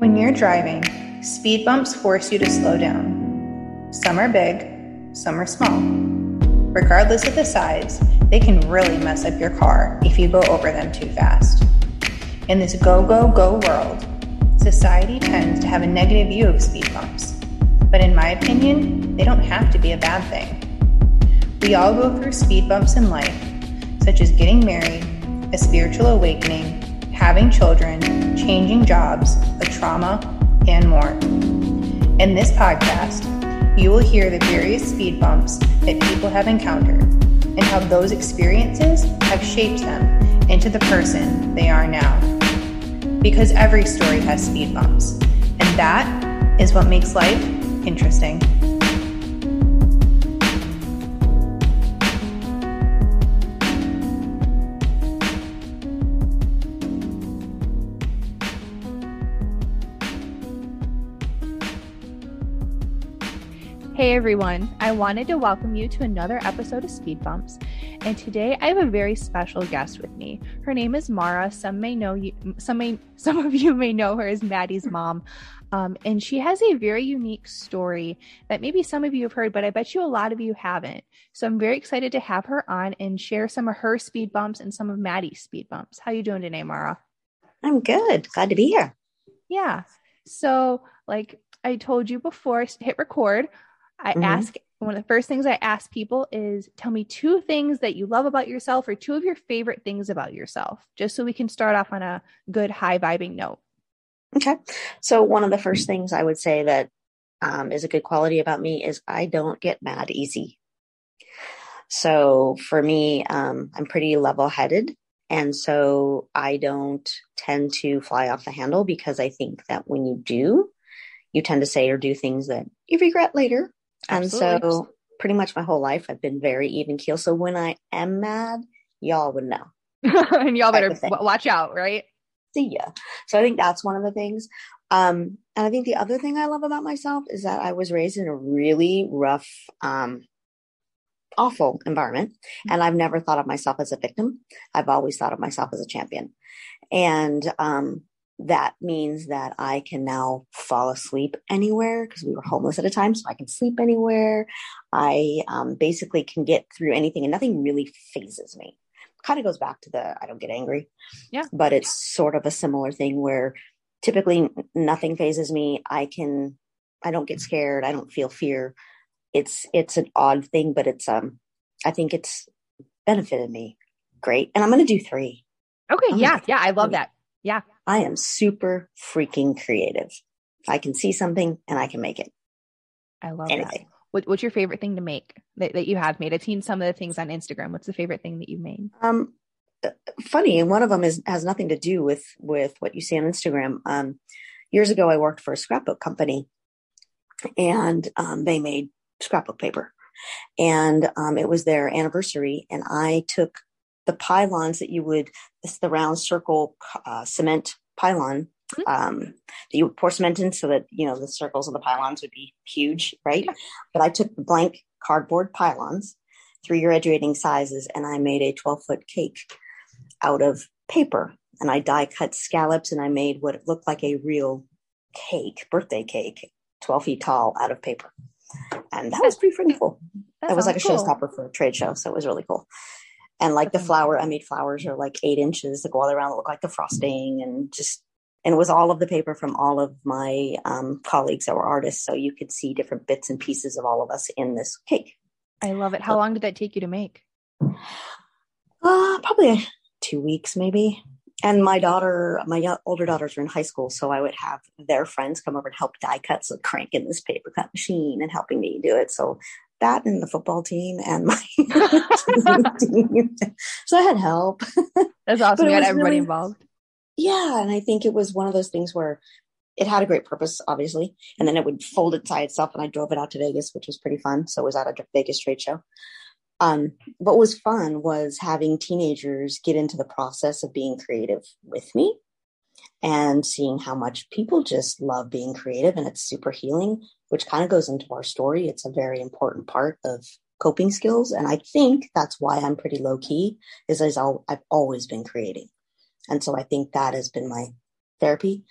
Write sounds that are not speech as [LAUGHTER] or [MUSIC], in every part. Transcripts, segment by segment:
When you're driving, speed bumps force you to slow down. Some are big, some are small. Regardless of the size, they can really mess up your car if you go over them too fast. In this go, go, go world, society tends to have a negative view of speed bumps. But in my opinion, they don't have to be a bad thing. We all go through speed bumps in life, such as getting married, a spiritual awakening, having children, changing jobs, a trauma, and more. In this podcast, you will hear the various speed bumps that people have encountered and how those experiences have shaped them into the person they are now. Because every story has speed bumps, and that is what makes life interesting. Hey everyone, I wanted to welcome you to another episode of Speed Bumps. And today I have a very special guest with me. Her name is Marah. Some may know you some may [LAUGHS] some of you may know her as Maddy's mom. Um, and she has a very unique story that maybe some of you have heard, but I bet you a lot of you haven't. So I'm very excited to have her on and share some of her speed bumps and some of Maddy's speed bumps. How you doing today, Marah? I'm good. Glad to be here. Yeah. So, like I told you before, hit record. I mm-hmm. ask one of the first things I ask people is tell me two things that you love about yourself or two of your favorite things about yourself, just so we can start off on a good high vibing note. Okay. So, one of the first things I would say that um, is a good quality about me is I don't get mad easy. So, for me, um, I'm pretty level headed. And so I don't tend to fly off the handle because I think that when you do, you tend to say or do things that you regret later Absolutely. And so pretty much my whole life I've been very even keel. So when I am mad, y'all would know. [LAUGHS] and y'all better watch out, right? See ya. So I think that's one of the things. Um, and I think the other thing I love about myself is that I was raised in a really rough, um, awful environment. Mm-hmm. And I've never thought of myself as a victim. I've always thought of myself as a champion. And um, that means that I can now fall asleep anywhere because we were homeless at a time. So I can sleep anywhere. I um, basically can get through anything and nothing really phases me. Kind of goes back to the I don't get angry. Yeah. But it's sort of a similar thing where typically nothing phases me. I can, I don't get scared. I don't feel fear. It's, it's an odd thing, but it's, um, I think it's benefited me great. And I'm going to do three. Okay. yeah. Yeah. I love that. Yeah. I am super freaking creative. I can see something and I can make it. I love Anything. that. What, what's your favorite thing to make that, that you have made? I've seen some of the things on Instagram. What's the favorite thing that you've made? Um, funny, and one of them is has nothing to do with with what you see on Instagram. Um, years ago, I worked for a scrapbook company, and um, they made scrapbook paper, and um, it was their anniversary, and I took the pylons that you would, this the round circle uh, cement pylon mm-hmm. um, that you would pour cement in so that, you know, the circles of the pylons would be huge, right? Yeah. But I took the blank cardboard pylons, three graduating sizes, and I made a 12 foot cake out of paper. And I die cut scallops and I made what looked like a real cake, birthday cake, 12 feet tall out of paper. And that was pretty freaking cool. That, that was like a cool. showstopper for a trade show. So it was really cool. And like the flower, I made flowers are like eight inches that go all around, that look like the frosting and just, and it was all of the paper from all of my um, colleagues that were artists. So you could see different bits and pieces of all of us in this cake. I love it. How so, long did that take you to make? Uh, probably two weeks, maybe. And my daughter, my older daughters were in high school, so I would have their friends come over and help die cut, so cranking this paper cut machine and helping me do it. So that and the football team and my team. [LAUGHS] [LAUGHS] So I had help. That's [LAUGHS] awesome. You had everybody really, involved. Yeah. And I think it was one of those things where it had a great purpose, obviously. And then it would fold inside itself. And I drove it out to Vegas, which was pretty fun. So it was at a Vegas trade show. Um, what was fun was having teenagers get into the process of being creative with me and seeing how much people just love being creative and it's super healing which kind of goes into our story. It's a very important part of coping skills. And I think that's why I'm pretty low key is as I've always been creating. And so I think that has been my therapy.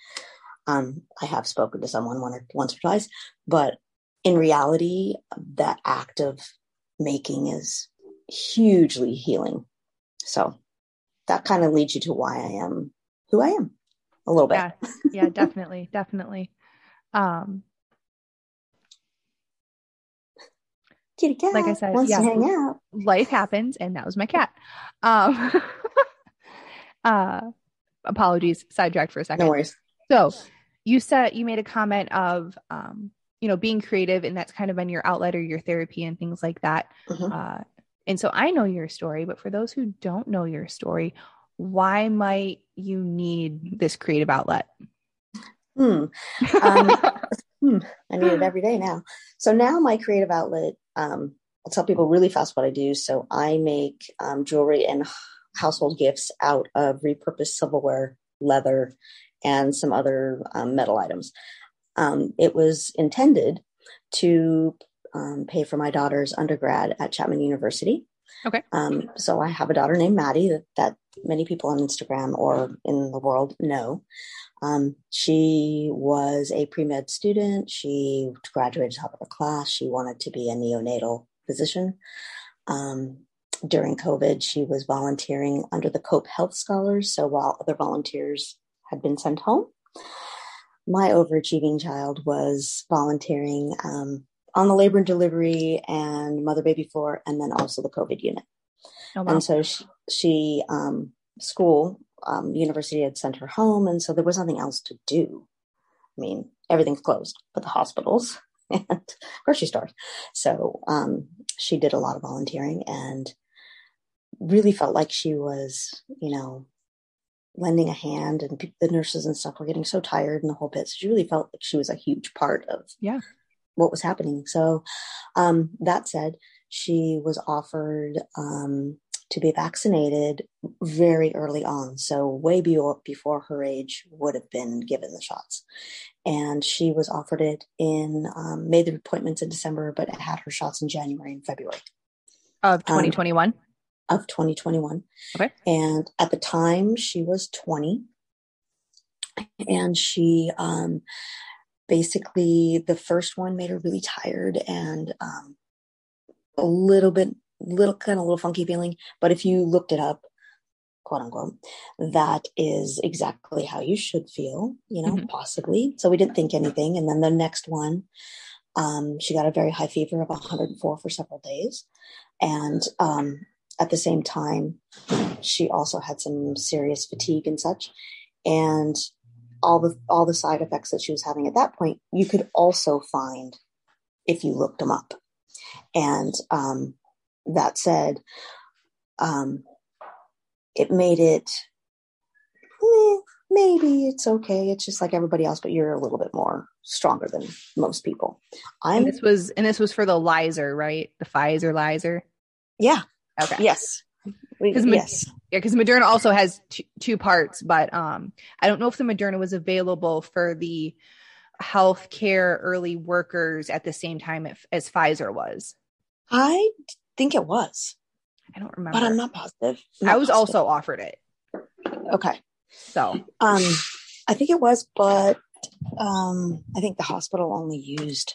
Um, I have spoken to someone one or once or twice, but in reality, that act of making is hugely healing. So that kind of leads you to why I am who I am a little bit. Yeah, yeah, definitely, definitely. Um, Kitty cat like I said, yeah, to hang out. life happens, and that was my cat. Um, [LAUGHS] uh, apologies, sidetracked for a second. No worries. So you said you made a comment of, um, you know, being creative, and that's kind of been your outlet or your therapy and things like that. Mhm. Uh, and so I know your story, but for those who don't know your story, why might you need this creative outlet? Hmm. Um, [LAUGHS] hmm. I need it every day now. So now my creative outlet, um, I'll tell people really fast what I do. So I make um, jewelry and household gifts out of repurposed silverware, leather, and some other um, metal items. Um, it was intended to um, pay for my daughter's undergrad at Chapman University. Okay. Um, so I have a daughter named Maddy that, that many people on Instagram or in the world know. Um, she was a pre med student. She graduated top of her class. She wanted to be a neonatal physician. Um, during COVID, she was volunteering under the COPE Health Scholars. So while other volunteers had been sent home, my overachieving child was volunteering um, on the labor and delivery and mother baby floor, and then also the COVID unit. Oh, wow. And so she, she um, school, um, university had sent her home, and so there was nothing else to do. I mean, everything's closed, but the hospitals [LAUGHS] and grocery stores. So um, she did a lot of volunteering and really felt like she was, you know, lending a hand, and the nurses and stuff were getting so tired and the whole bit. So she really felt like she was a huge part of Yeah. what was happening. So um, that said, she was offered um, to be vaccinated very early on, so way before before her age would have been given the shots. And she was offered it in um, made the appointments in December, but had her shots in January and February Of 2021. of 2021. Okay. And at the time, she was 20. And she um, basically, the first one made her really tired and um, a little bit, little kind of little funky feeling. But if you looked it up, quote unquote, that is exactly how you should feel, you know, Mhm. possibly. So we didn't think anything. And then the next one, um, she got a very high fever of 104 for several days. And um, at the same time, she also had some serious fatigue and such. And all the all the side effects that she was having at that point, you could also find if you looked them up. And um, that said, um, it made it eh, maybe it's okay. It's just like everybody else, but you're a little bit more stronger than most people. I'm And this was and this was for the Lizer, right? The Pfizer Lizer. yeah Okay. yes We- 'Cause ma- yes Yeah, because Moderna also has two, two parts, but um, I don't know if the Moderna was available for the healthcare early workers at the same time if, as Pfizer was. I think it was, I don't remember. but I'm not positive. I Not was positive. also offered it, okay. so Um, I think it was, but um, I think the hospital only used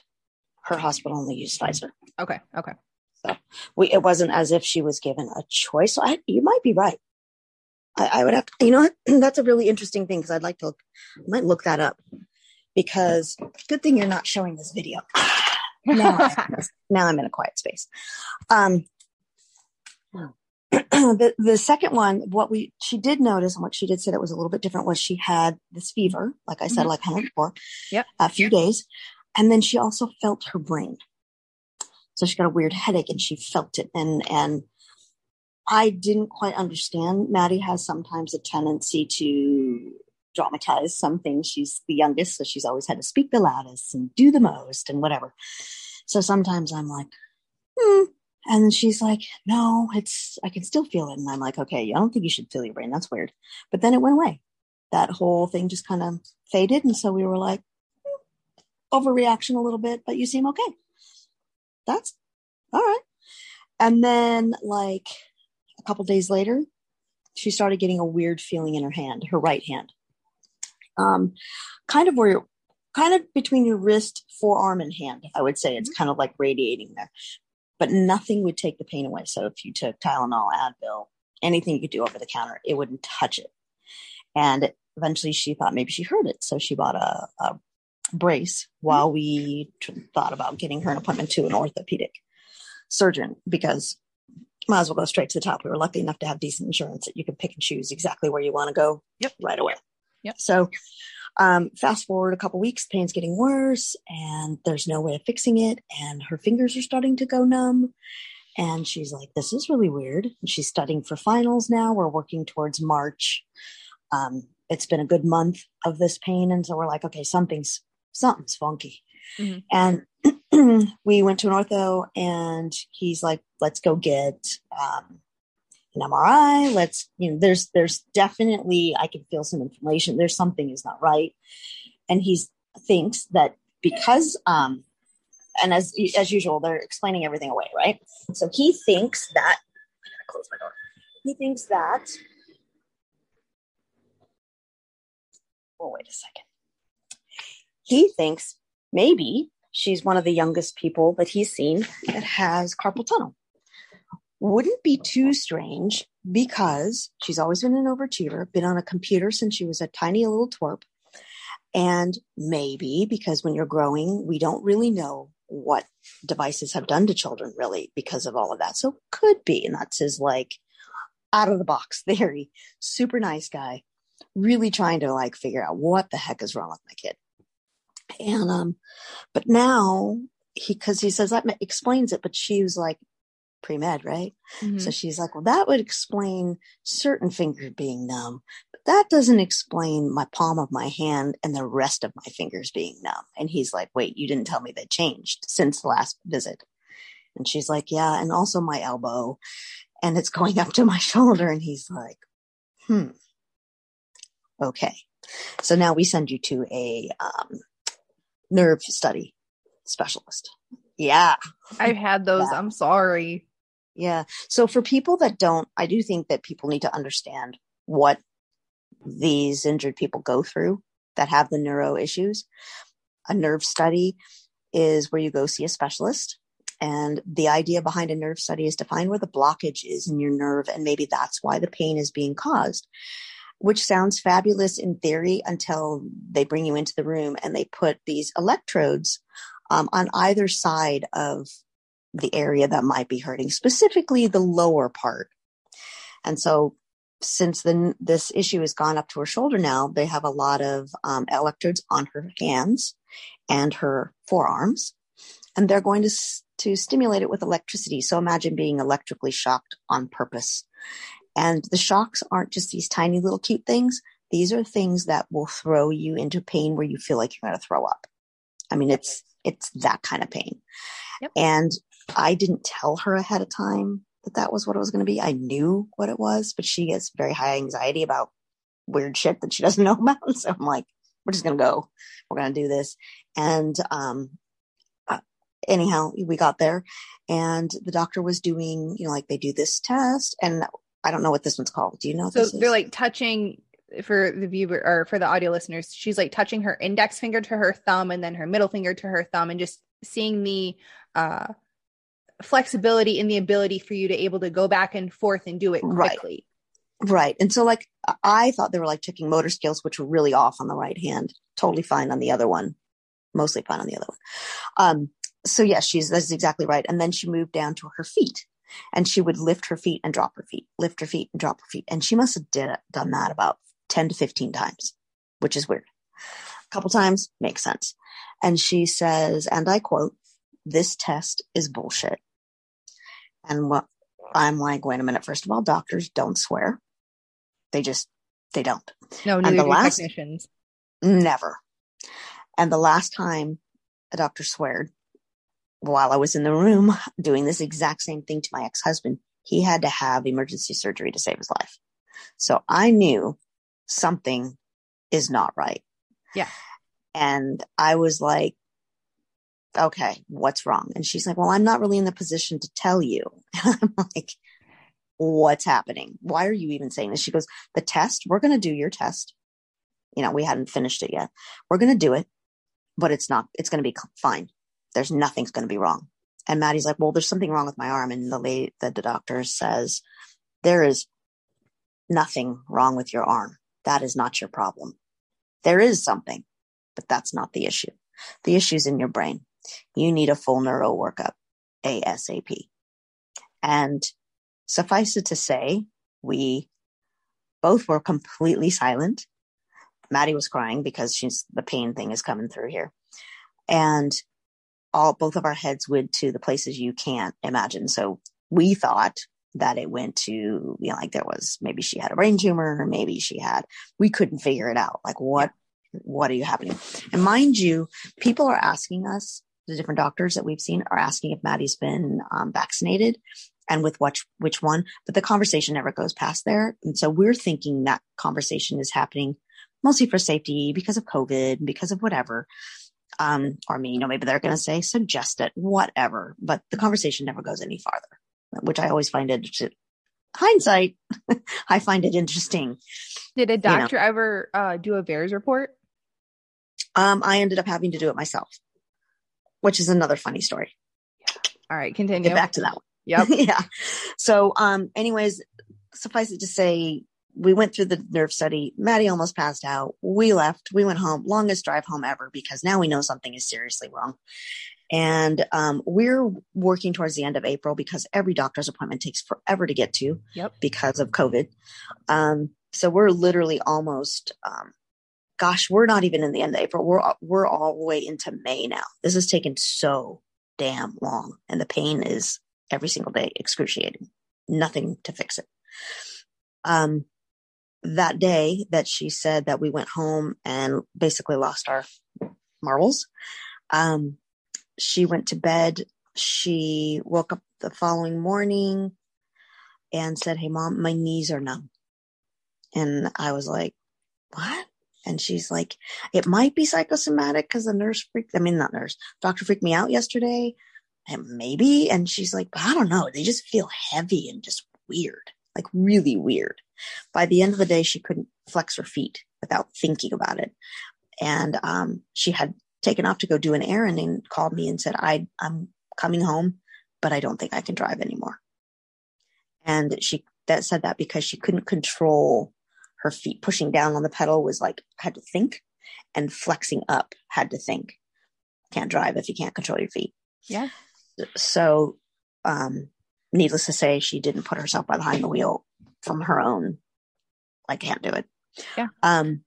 her hospital only used Pfizer. okay, okay. So we it wasn't as if she was given a choice. So I, you might be right. I, I would have, to, you know, [CLEARS THROAT] that's a really interesting thing because I'd like to look, I might look that up because good thing you're not showing this video. now, [LAUGHS] now I'm in a quiet space. Um, [CLEARS THROAT] the the second one, what we she did notice and what she did say that was a little bit different was she had this fever, like I said, Mhm. like 104, Yep. a few days, and then she also felt her brain. So she got a weird headache and she felt it, and and I didn't quite understand. Maddy has sometimes a tendency to dramatize some things. She's the youngest, so she's always had to speak the loudest and do the most and whatever. So sometimes I'm like, hmm. And she's like, no, it's, I can still feel it. And I'm like, okay, I don't think you should feel your brain. That's weird. But then it went away. That whole thing just kind of faded. And so we were like, hmm, overreaction a little bit, but you seem okay. That's all right. And then, like, a couple days later, she started getting a weird feeling in her hand, her right hand. Um, kind of where you're kind of between your wrist, forearm, and hand. I would say it's Mhm. kind of like radiating there, but nothing would take the pain away. So if you took Tylenol, Advil, anything you could do over the counter, it wouldn't touch it. And eventually she thought maybe she heard it. So she bought a, a brace while we thought about getting her an appointment to an orthopedic surgeon because might as well go straight to the top. We were lucky enough to have decent insurance that you could pick and choose exactly where you want to go Yep. right away. Yep. So um, fast forward a couple weeks, pain's getting worse and there's no way of fixing it. And her fingers are starting to go numb. And she's like, this is really weird. And she's studying for finals now. We're working towards March. Um, it's been a good month of this pain. And so we're like, okay, something's something's funky. Mhm. And [CLEARS THROAT] we went to an ortho and he's like, let's go get um, an MRI. Let's, you know, there's there's definitely I can feel some inflammation. There's something is not right. And he thinks that because um and as as usual, they're explaining everything away, right? So he thinks that close my door. He thinks that well, wait a second. He thinks maybe she's one of the youngest people that he's seen that has carpal tunnel. Wouldn't be too strange because she's always been an overachiever, been on a computer since she was a tiny little twerp. And maybe because when you're growing, we don't really know what devices have done to children really because of all of that. So could be. And that's his like out of the box [LAUGHS] theory. Super nice guy. Really trying to like figure out what the heck is wrong with my kid. And um, but now he because he says that explains it, but she was like pre-med, right? Mhm. So she's like, well, that would explain certain fingers being numb, but that doesn't explain my palm of my hand and the rest of my fingers being numb. And he's like, wait, you didn't tell me they changed since the last visit. And she's like, yeah, and also my elbow, and it's [LAUGHS] going up to my shoulder. And he's like, hmm, okay. So now we send you to a um, nerve study specialist. Yeah. I've had those. [LAUGHS] Yeah. I'm sorry. Yeah. So for people that don't, I do think that people need to understand what these injured people go through that have the neuro issues. A nerve study is where you go see a specialist. And the idea behind a nerve study is to find where the blockage is in your nerve. And maybe that's why the pain is being caused, which sounds fabulous in theory until they bring you into the room and they put these electrodes um, on either side of the area that might be hurting, specifically the lower part. And so, since then this issue has gone up to her shoulder now, they have a lot of um, electrodes on her hands and her forearms, and they're going to to stimulate it with electricity. So imagine being electrically shocked on purpose. And the shocks aren't just these tiny little cute things. These are things that will throw you into pain where you feel like you're going to throw up. I mean, it's it's that kind of pain. Yep. And I didn't tell her ahead of time that that was what it was going to be. I knew what it was, but she gets very high anxiety about weird shit that she [LAUGHS] doesn't know about. So I'm like, we're just going to go. We're going to do this. And um, uh, anyhow, we got there, and the doctor was doing, you know, like they do this test, and I don't know what this one's called. Do you know? So they're like touching for the viewer or for the audio listeners. She's like touching her index finger to her thumb and then her middle finger to her thumb and just seeing the uh flexibility and the ability for you to able to go back and forth and do it quickly. Right. And so like I thought they were like checking motor skills, which were really off on the right hand, totally fine on the other one, mostly fine on the other one. Um, so yes, she's that's exactly right. And then she moved down to her feet and she would lift her feet and drop her feet, lift her feet and drop her feet. And she must have did done that about 10 to 15 times, which is weird. A couple times makes sense. And she says, and I quote, this test is bullshit. And what I'm like, wait a minute. First of all, doctors don't swear. They just, they don't. No, And the do last- technicians. Never. And the last time a doctor sweared, while I was in the room doing this exact same thing to my ex husband, he had to have emergency surgery to save his life. So I knew something is not right. Yeah. And I was like, okay, what's wrong? And she's like, well, I'm not really in the position to tell you. [LAUGHS] And I'm like, what's happening? Why are you even saying this? She goes, the test, we're going to do your test. You know, we hadn't finished it yet. We're going to do it, but it's not, it's going to be fine. There's nothing's going to be wrong. And Maddy's like, well, there's something wrong with my arm. And the lady, the, the doctor says, there is nothing wrong with your arm. That is not your problem. There is something, but that's not the issue. The issue's in your brain. You need a full neuro workup ASAP. And suffice it to say, we both were completely silent. Maddy was crying because she's the pain thing is coming through here. And all both of our heads went to the places you can't imagine. So we thought that it went to, you know, like there was maybe she had a brain tumor, maybe she had, we couldn't figure it out. Like what, what are you happening? And mind you, people are asking us, the different doctors that we've seen are asking if Maddy's been um, vaccinated and with which, which one, but the conversation never goes past there. And so we're thinking that conversation is happening mostly for safety because of COVID, because of whatever. Um, or me, you know, maybe they're going to say suggest it, whatever, but the conversation never goes any farther which I always find it hindsight. [LAUGHS] I find it interesting. Did a doctor you know. ever uh, do a VAERS report? Um, I ended up having to do it myself, which is another funny story. Yeah. All right, continue. Get back to that one. Yep. [LAUGHS] yeah. So, um, anyways, suffice it to say, we went through the nerve study. Maddy almost passed out. We left. We went home. Longest drive home ever because now we know something is seriously wrong. And um, we're working towards the end of April because every doctor's appointment takes forever to get to yep. because of COVID. Um, so we're literally almost, um, gosh, we're not even in the end of April. We're we're all the way into May now. This has taken so damn long, and the pain is every single day excruciating. Nothing to fix it. Um, that day that she said that we went home and basically lost our marbles. Um, she went to bed. She woke up the following morning and said, Hey, mom, my knees are numb. And I was like, What? And she's like, It might be psychosomatic because the nurse freaked, I mean, not nurse, doctor freaked me out yesterday. And maybe. And she's like, I don't know. They just feel heavy and just weird, like really weird. By the end of the day, she couldn't flex her feet without thinking about it. And um, she had taken off to go do an errand and called me and said, I, I'm coming home, but I don't think I can drive anymore. And she that said that because she couldn't control her feet. Pushing down on the pedal was like, had to think and flexing up had to think. Can't drive if you can't control your feet. Yeah. So, um, needless to say, she didn't put herself behind the wheel from her own. I can't do it. Yeah. Um,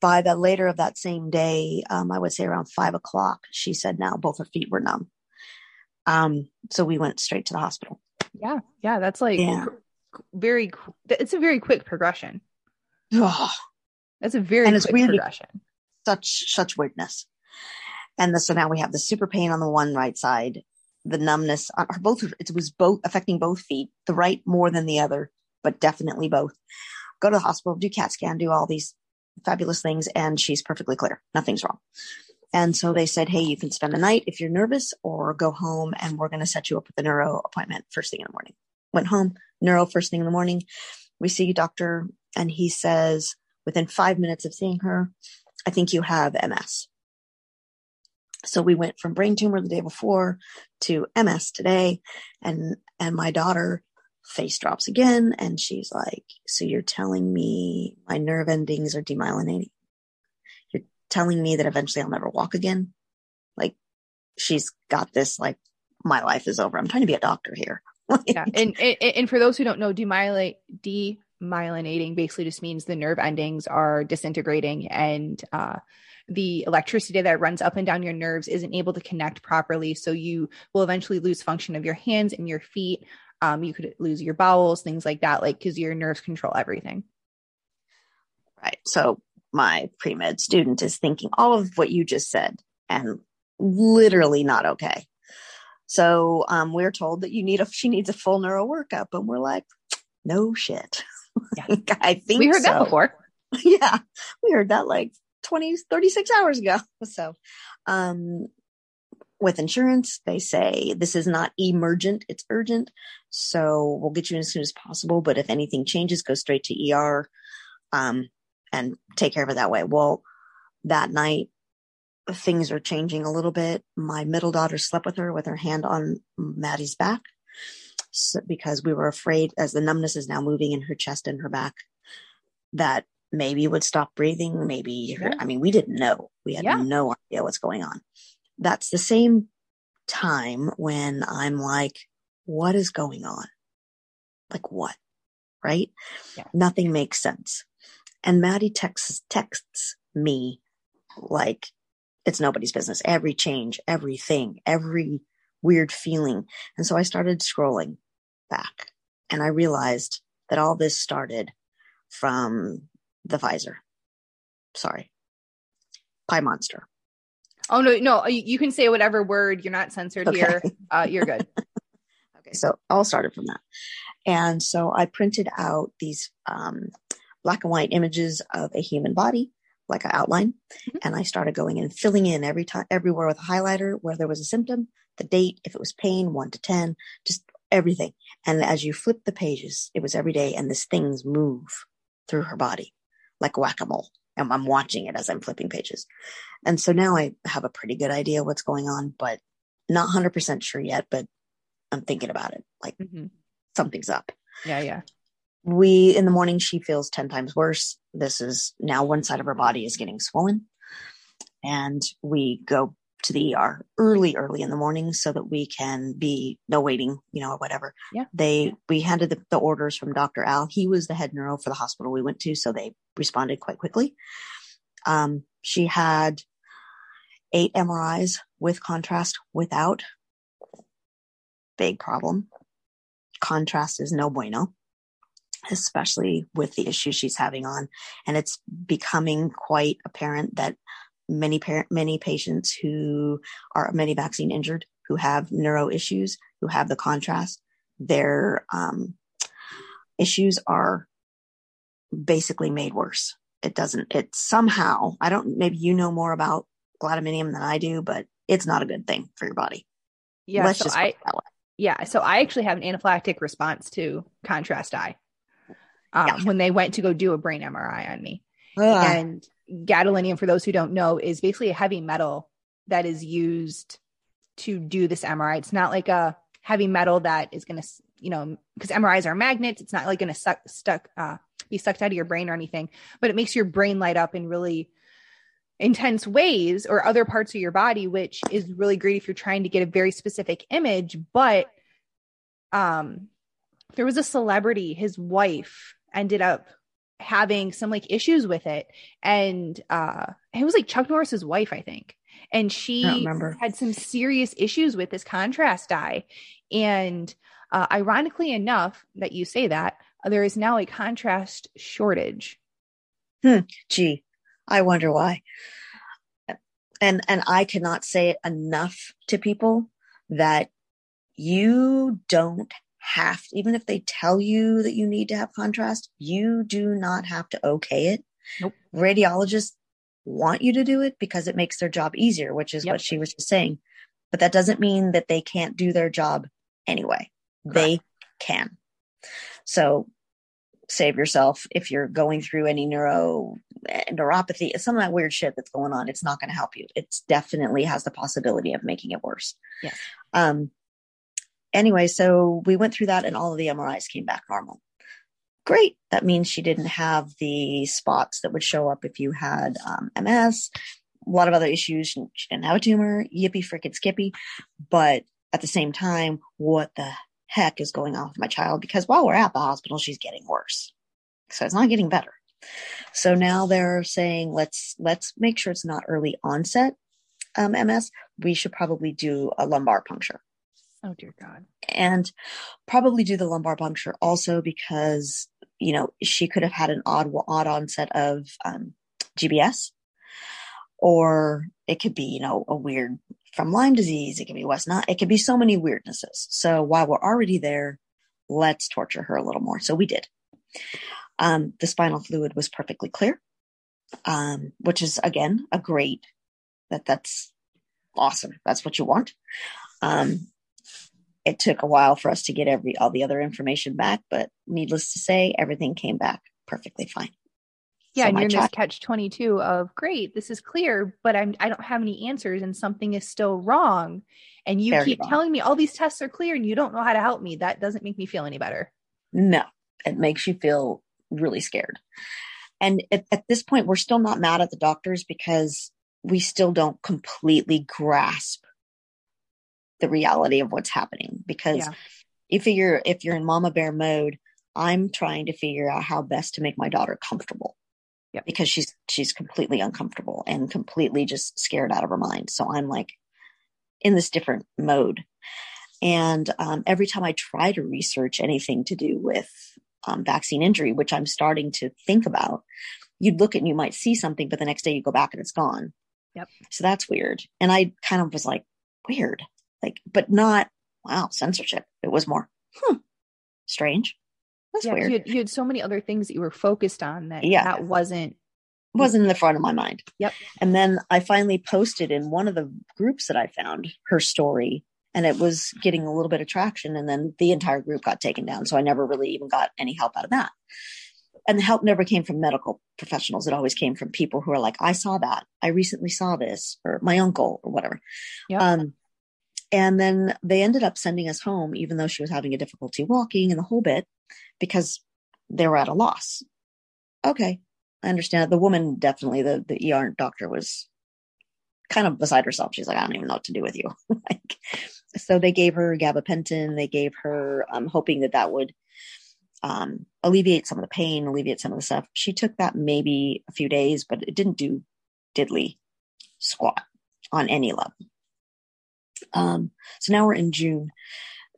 by the later of that same day, um, I would say around five o'clock, she said now both her feet were numb. Um, so we went straight to the hospital. Yeah. Yeah. That's like yeah. very, it's a very quick progression. Oh. That's a very and it's progression. Such, such weirdness. And the, so now we have the super pain on the one right side, the numbness uh, on her both, it was both affecting both feet, the right more than the other, but definitely both. Go to the hospital, do CAT scan, do all these fabulous things and she's perfectly clear. Nothing's wrong. And so they said, Hey, you can spend the night if you're nervous or go home and we're going to set you up with a neuro appointment first thing in the morning. Went home, neuro first thing in the morning. We see doctor and he says, within five minutes of seeing her, I think you have MS. So we went from brain tumor the day before to MS today. And, and my daughter face drops again and she's like so you're telling me my nerve endings are demyelinating you're telling me that eventually i'll never walk again like she's got this like my life is over i'm trying to be a doctor here [LAUGHS] yeah and, and, and for those who don't know demyelate demyelinating basically just means the nerve endings are disintegrating and uh the electricity that runs up and down your nerves isn't able to connect properly. So you will eventually lose function of your hands and your feet. Um, you could lose your bowels, things like that, like because your nerves control everything. Right. So my pre med student is thinking all of what you just said and literally not okay. So um, we're told that you need a she needs a full neuro workup, and we're like, no shit. Yeah. [LAUGHS] I think we heard so. that before. [LAUGHS] yeah, we heard that like 20, 36 hours ago. [LAUGHS] So um, with insurance, they say this is not emergent, it's urgent. So we'll get you in as soon as possible. But if anything changes, go straight to ER. Um, and take care of it that way. Well, that night things are changing a little bit. My middle daughter slept with her with her hand on Maddy's back because we were afraid as the numbness is now moving in her chest and her back that maybe would stop breathing. Maybe, her, I mean, we didn't know. We had yeah. no idea what's going on. That's the same time when I'm like, what is going on? Like what? Right? Yeah. Nothing makes sense. And Maddy texts, texts me like it's nobody's business. Every change, everything, every weird feeling. And so I started scrolling back and I realized that all this started from the Pfizer. Sorry. Pie Monster. Oh no, no, you can say whatever word. You're not censored okay. here. Uh, you're good. [LAUGHS] okay, so all started from that, and so I printed out these um, black and white images of a human body, like an outline, mm-hmm. and I started going and filling in every time, everywhere with a highlighter where there was a symptom, the date, if it was pain, one to ten, just everything. And as you flip the pages, it was every day, and these things move through her body like whack a mole and I'm watching it as I'm flipping pages. And so now I have a pretty good idea what's going on, but not 100% sure yet, but I'm thinking about it. Like mm-hmm. something's up. Yeah, yeah. We, in the morning, she feels 10 times worse. This is now one side of her body is getting swollen. And we go to the ER early, early in the morning so that we can be no waiting, you know, or whatever. Yeah. They, we handed the, the orders from Dr. Al. He was the head neuro for the hospital we went to. So they responded quite quickly. Um, she had eight MRIs with contrast without. Big problem. Contrast is no bueno, especially with the issues she's having on. And it's becoming quite apparent that many parent, many patients who are many vaccine injured, who have neuro issues, who have the contrast, their um, issues are basically made worse. It doesn't, it somehow, I don't, maybe you know more about gadolinium than I do, but it's not a good thing for your body. Yeah. Let's so just I, yeah. So I actually have an anaphylactic response to contrast dye um, yeah. when they went to go do a brain MRI on me. And gadolinium, for those who don't know, is basically a heavy metal that is used to do this MRI. It's not like a heavy metal that is going to, you know, because MRIs are magnets. It's not like going to suck, stuck, uh, be sucked out of your brain or anything, but it makes your brain light up in really intense ways or other parts of your body, which is really great if you're trying to get a very specific image. But um, there was a celebrity, his wife ended up having some like issues with it. And uh it was like chuck norris's wife i think. And she had some serious issues with this contrast dye. And uh, ironically enough that you say that there is now a contrast shortage. Hmm. Gee i wonder why. And and i cannot say it enough to people that you don't have, even if they tell you that you need to have contrast, you do not have to okay it. Nope. Radiologists want you to do it because it makes their job easier, which is yep. what she was just saying. But that doesn't mean that they can't do their job anyway. Correct. They can. So save yourself if you're going through any neuro neuropathy, some of that weird shit that's going on. It's not going to help you. It definitely has the possibility of making it worse. Yeah. Um, anyway, so we went through that and all of the MRIs came back normal. Great. That means she didn't have the spots that would show up if you had um, MS, a lot of other issues. She didn't have a tumor. Yippee frickin' skippy. But at the same time, what the heck is going on with my child? Because while we're at the hospital, she's getting worse. So it's not getting better. So now they're saying let's let's make sure it's not early onset um, MS. We should probably do a lumbar puncture. Oh dear God. And probably do the lumbar puncture also because, you know, she could have had an odd, odd onset of um, GBS, or it could be, you know, a weird from Lyme disease. It could be West Nile. It could be so many weirdnesses. So while we're already there, let's torture her a little more. So we did. Um, the spinal fluid was perfectly clear, um, which is again a great that that's awesome. That's what you want. Um, it took a while for us to get every all the other information back, but needless to say, everything came back perfectly fine. Yeah, So and you're in this catch 22 of great, this is clear, but I'm I don't have any answers and something is still wrong. And you Very keep wrong. telling me all these tests are clear and you don't know how to help me. That doesn't make me feel any better. No, it makes you feel really scared. And at, at this point, we're still not mad at the doctors because we still don't completely grasp the reality of what's happening. Because Yeah. you figure if you're in mama bear mode, I'm trying to figure out how best to make my daughter comfortable. Yep. Because she's she's completely uncomfortable and completely just scared out of her mind. So I'm like in this different mode. And um, every time I try to research anything to do with um, vaccine injury, which I'm starting to think about, you'd look at and you might see something, but the next day you go back and it's gone. Yep. So that's weird. And I kind of was like, weird, like, but not, wow, censorship. It was more, hmm, strange. That's Yeah, weird. you had, you had so many other things that you were focused on that Yeah. that wasn't wasn't in the front of my mind. Yep. And then I finally posted in one of the groups that I found her story and it was getting a little bit of traction and then the entire group got taken down. So I never really even got any help out of that. And the help never came from medical professionals. It always came from people who are like, I saw that. I recently saw this or my uncle or whatever. Yep. Um, and then they ended up sending us home, even though she was having a difficulty walking and the whole bit, because they were at a loss. Okay, I understand. The woman definitely, the the ER doctor was kind of beside herself. She's like, I don't even know what to do with you. [LAUGHS] like, so they gave her gabapentin. They gave her, um, hoping that that would um, alleviate some of the pain, alleviate some of the stuff. She took that maybe a few days, but it didn't do diddly squat on any level. Um, so now we're in June.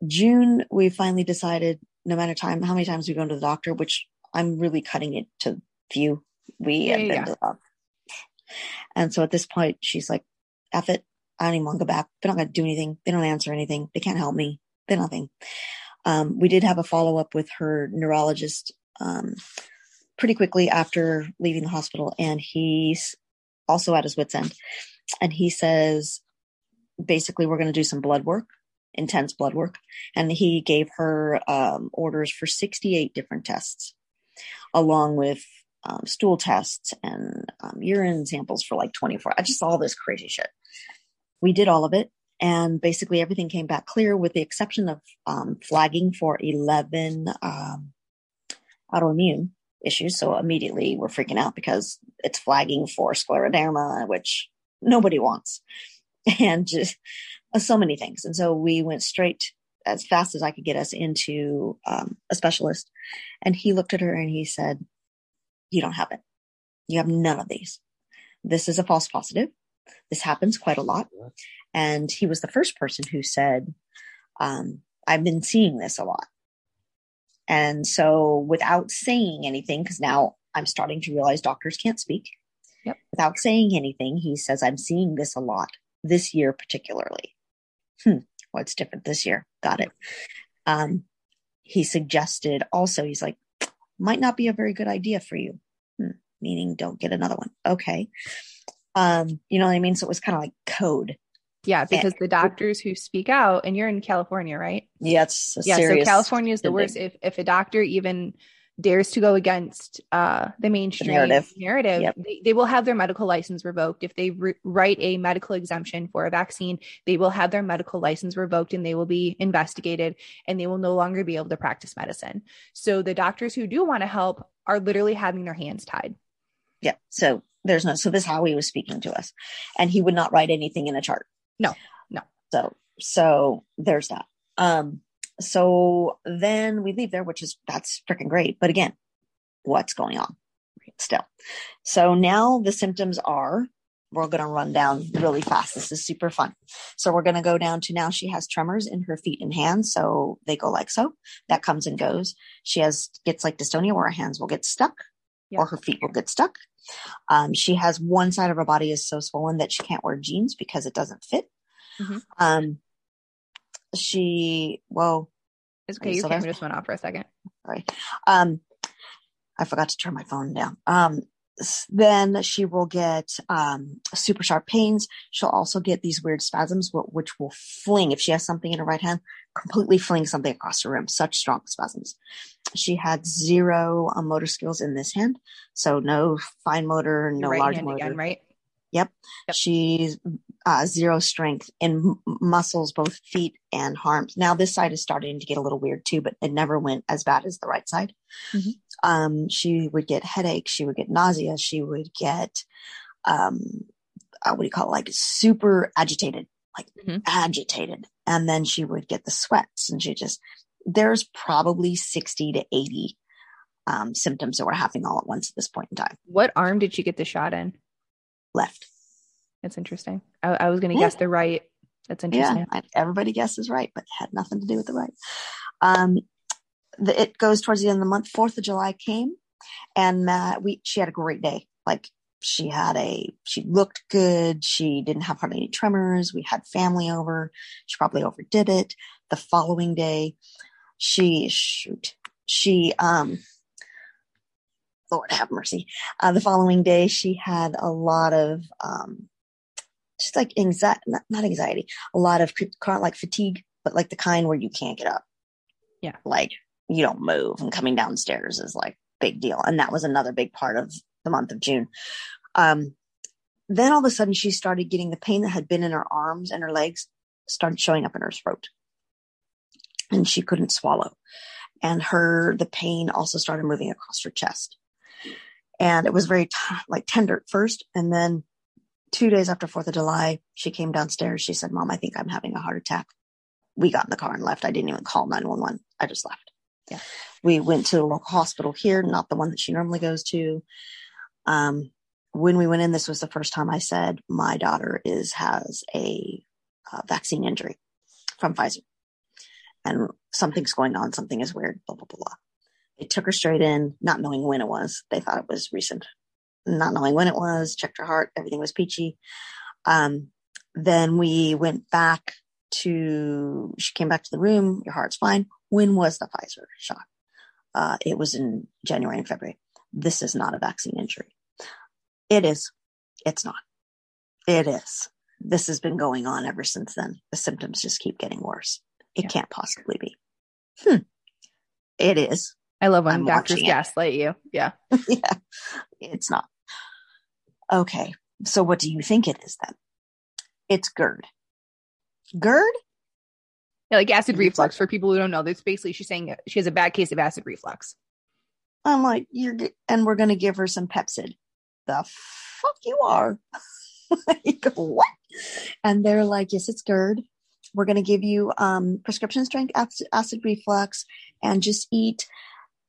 June, we finally decided no matter time, how many times we go to the doctor, which I'm really cutting it to few. We have yeah, been yeah. to the doctor. And so at this point, she's like, F it. I don't even want to go back. They're not going to do anything. They don't answer anything. They can't help me. They're nothing. Um, we did have a follow up with her neurologist um, pretty quickly after leaving the hospital. And he's also at his wits' end. And he says, basically, we're going to do some blood work, intense blood work. And he gave her um, orders for 68 different tests, along with um, stool tests and um, urine samples for like 24. I just all this crazy shit. We did all of it. And basically, everything came back clear with the exception of um, flagging for 11 um, autoimmune issues. So immediately we're freaking out because it's flagging for scleroderma, which nobody wants, [LAUGHS] and just uh, so many things. And so we went straight as fast as I could get us into um, a specialist. And he looked at her and he said, You don't have it. You have none of these. This is a false positive. This happens quite a lot. And he was the first person who said, um, I've been seeing this a lot. And so without saying anything, because now I'm starting to realize doctors can't speak. Yep. Without saying anything, he says, I'm seeing this a lot this year, particularly. Hmm. What's different this year? Got it. Um, he suggested also, he's like, might not be a very good idea for you. Hmm. Meaning don't get another one. Okay. Um, you know what I mean? So it was kind of like code. yeah, because the doctors who speak out, and you're in California, right? Yeah, it's a yeah, serious. so California is the worst. If if a doctor even dares to go against uh, the mainstream narrative. narrative, Yep. they, they will have their medical license revoked. If they re- write a medical exemption for a vaccine, they will have their medical license revoked and they will be investigated and they will no longer be able to practice medicine. So the doctors who do want to help are literally having their hands tied. Yeah. So there's no, so this is how he was speaking to us. And he would not write anything in a chart. No, no. So, so there's that. Um, so then we leave there, which is, that's freaking great. But again, what's going on still? So now the symptoms are, we're going to run down really fast. This is super fun. So we're going to go down to now she has tremors in her feet and hands. So they go like so. That comes and goes. She has, gets like dystonia where her hands will get stuck Yeah. or her feet will get stuck. Um, she has one side of her body is so swollen that she can't wear jeans because it doesn't fit. Mhm. Um, she, whoa, It's okay. you Your camera just went off for a second. sorry. Um, I forgot to turn my phone down. Um, then she will get um, super sharp pains. She'll also get these weird spasms, which will fling if she has something in her right hand. completely fling something across the room. Such strong spasms. She had zero um, motor skills in this hand, so no fine motor, no Right large hand motor. again, right? Yep. Yep. She's uh, zero strength in m- muscles, both feet and arms. Now this side is starting to get a little weird too, but it never went as bad as the right side. Mhm. Um, she would get headaches. She would get nausea. She would get, um, uh, what do you call it? Like super agitated, like Mhm. agitated. And then she would get the sweats and she just, there's probably 60 to 80 um, symptoms that were happening all at once at this point in time. What arm did she get the shot in? Left. That's interesting. I, I was going to Yeah. guess the right. That's interesting. Yeah, everybody guesses right, but had nothing to do with the right. Um, the, it goes towards the end of the month. Fourth of July came, and uh, we she had a great day. Like she had a she looked good. She didn't have hardly any tremors. We had family over. She probably overdid it. The following day, she shoot she um. Lord have mercy. Uh, the following day, she had a lot of um, just like anxiety, not, not anxiety, a lot of of like fatigue, but like the kind where you can't get up. Yeah. Like you don't move and coming downstairs is like big deal. And that was another big part of the month of June. Um, then all of a sudden she started getting the pain that had been in her arms and her legs started showing up in her throat and she couldn't swallow. And her, the pain also started moving across her chest. And it was very t- like tender at first. And then two days after Fourth of July, she came downstairs. She said, Mom, I think I'm having a heart attack. We got in the car and left. I didn't even call 911. I just left. Yeah. We went to a local hospital here, not the one that she normally goes to. Um, when we went in, this was the first time I said, My daughter is has a uh, vaccine injury from Pfizer. And something's going on. Something is weird, blah, blah, blah, blah. They took her straight in, not knowing when it was. They thought it was recent not knowing when it was, checked her heart, everything was peachy. Um, then we went back to, she came back to the room, your heart's fine. When was the Pfizer shot? Uh, it was in January and February. This is not a vaccine injury. It is. It's not. It is. This has been going on ever since then. The symptoms just keep getting worse. It Yeah. can't possibly be. Hmm. It is. I love when I'm doctors gaslight you. Yeah. [LAUGHS] yeah, it's not. Okay, so what do you think it is then? It's GERD. GERD? Yeah, like acid reflux for people who don't know. That's basically she's saying she has a bad case of acid reflux. I'm like, you're, and we're going to give her some Pepcid. The fuck you are. [LAUGHS] you go, what? And they're like, yes, it's GERD. We're going to give you um, prescription strength acid, acid reflux and just eat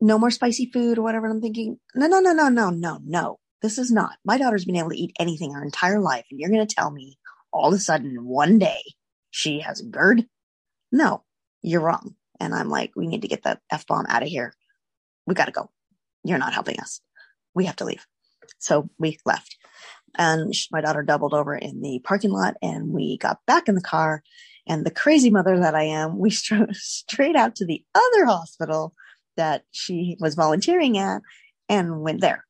no more spicy food or whatever. And I'm thinking, no, no, no, no, no, no, no. This is not. My daughter's been able to eat anything her entire life. And you're going to tell me all of a sudden one day she has a GERD? No, you're wrong. And I'm like, we need to get that F bomb out of here. We got to go. You're not helping us. We have to leave. So we left. And my daughter doubled over in the parking lot and we got back in the car. And the crazy mother that I am, we [LAUGHS] strode straight out to the other hospital that she was volunteering at and went there,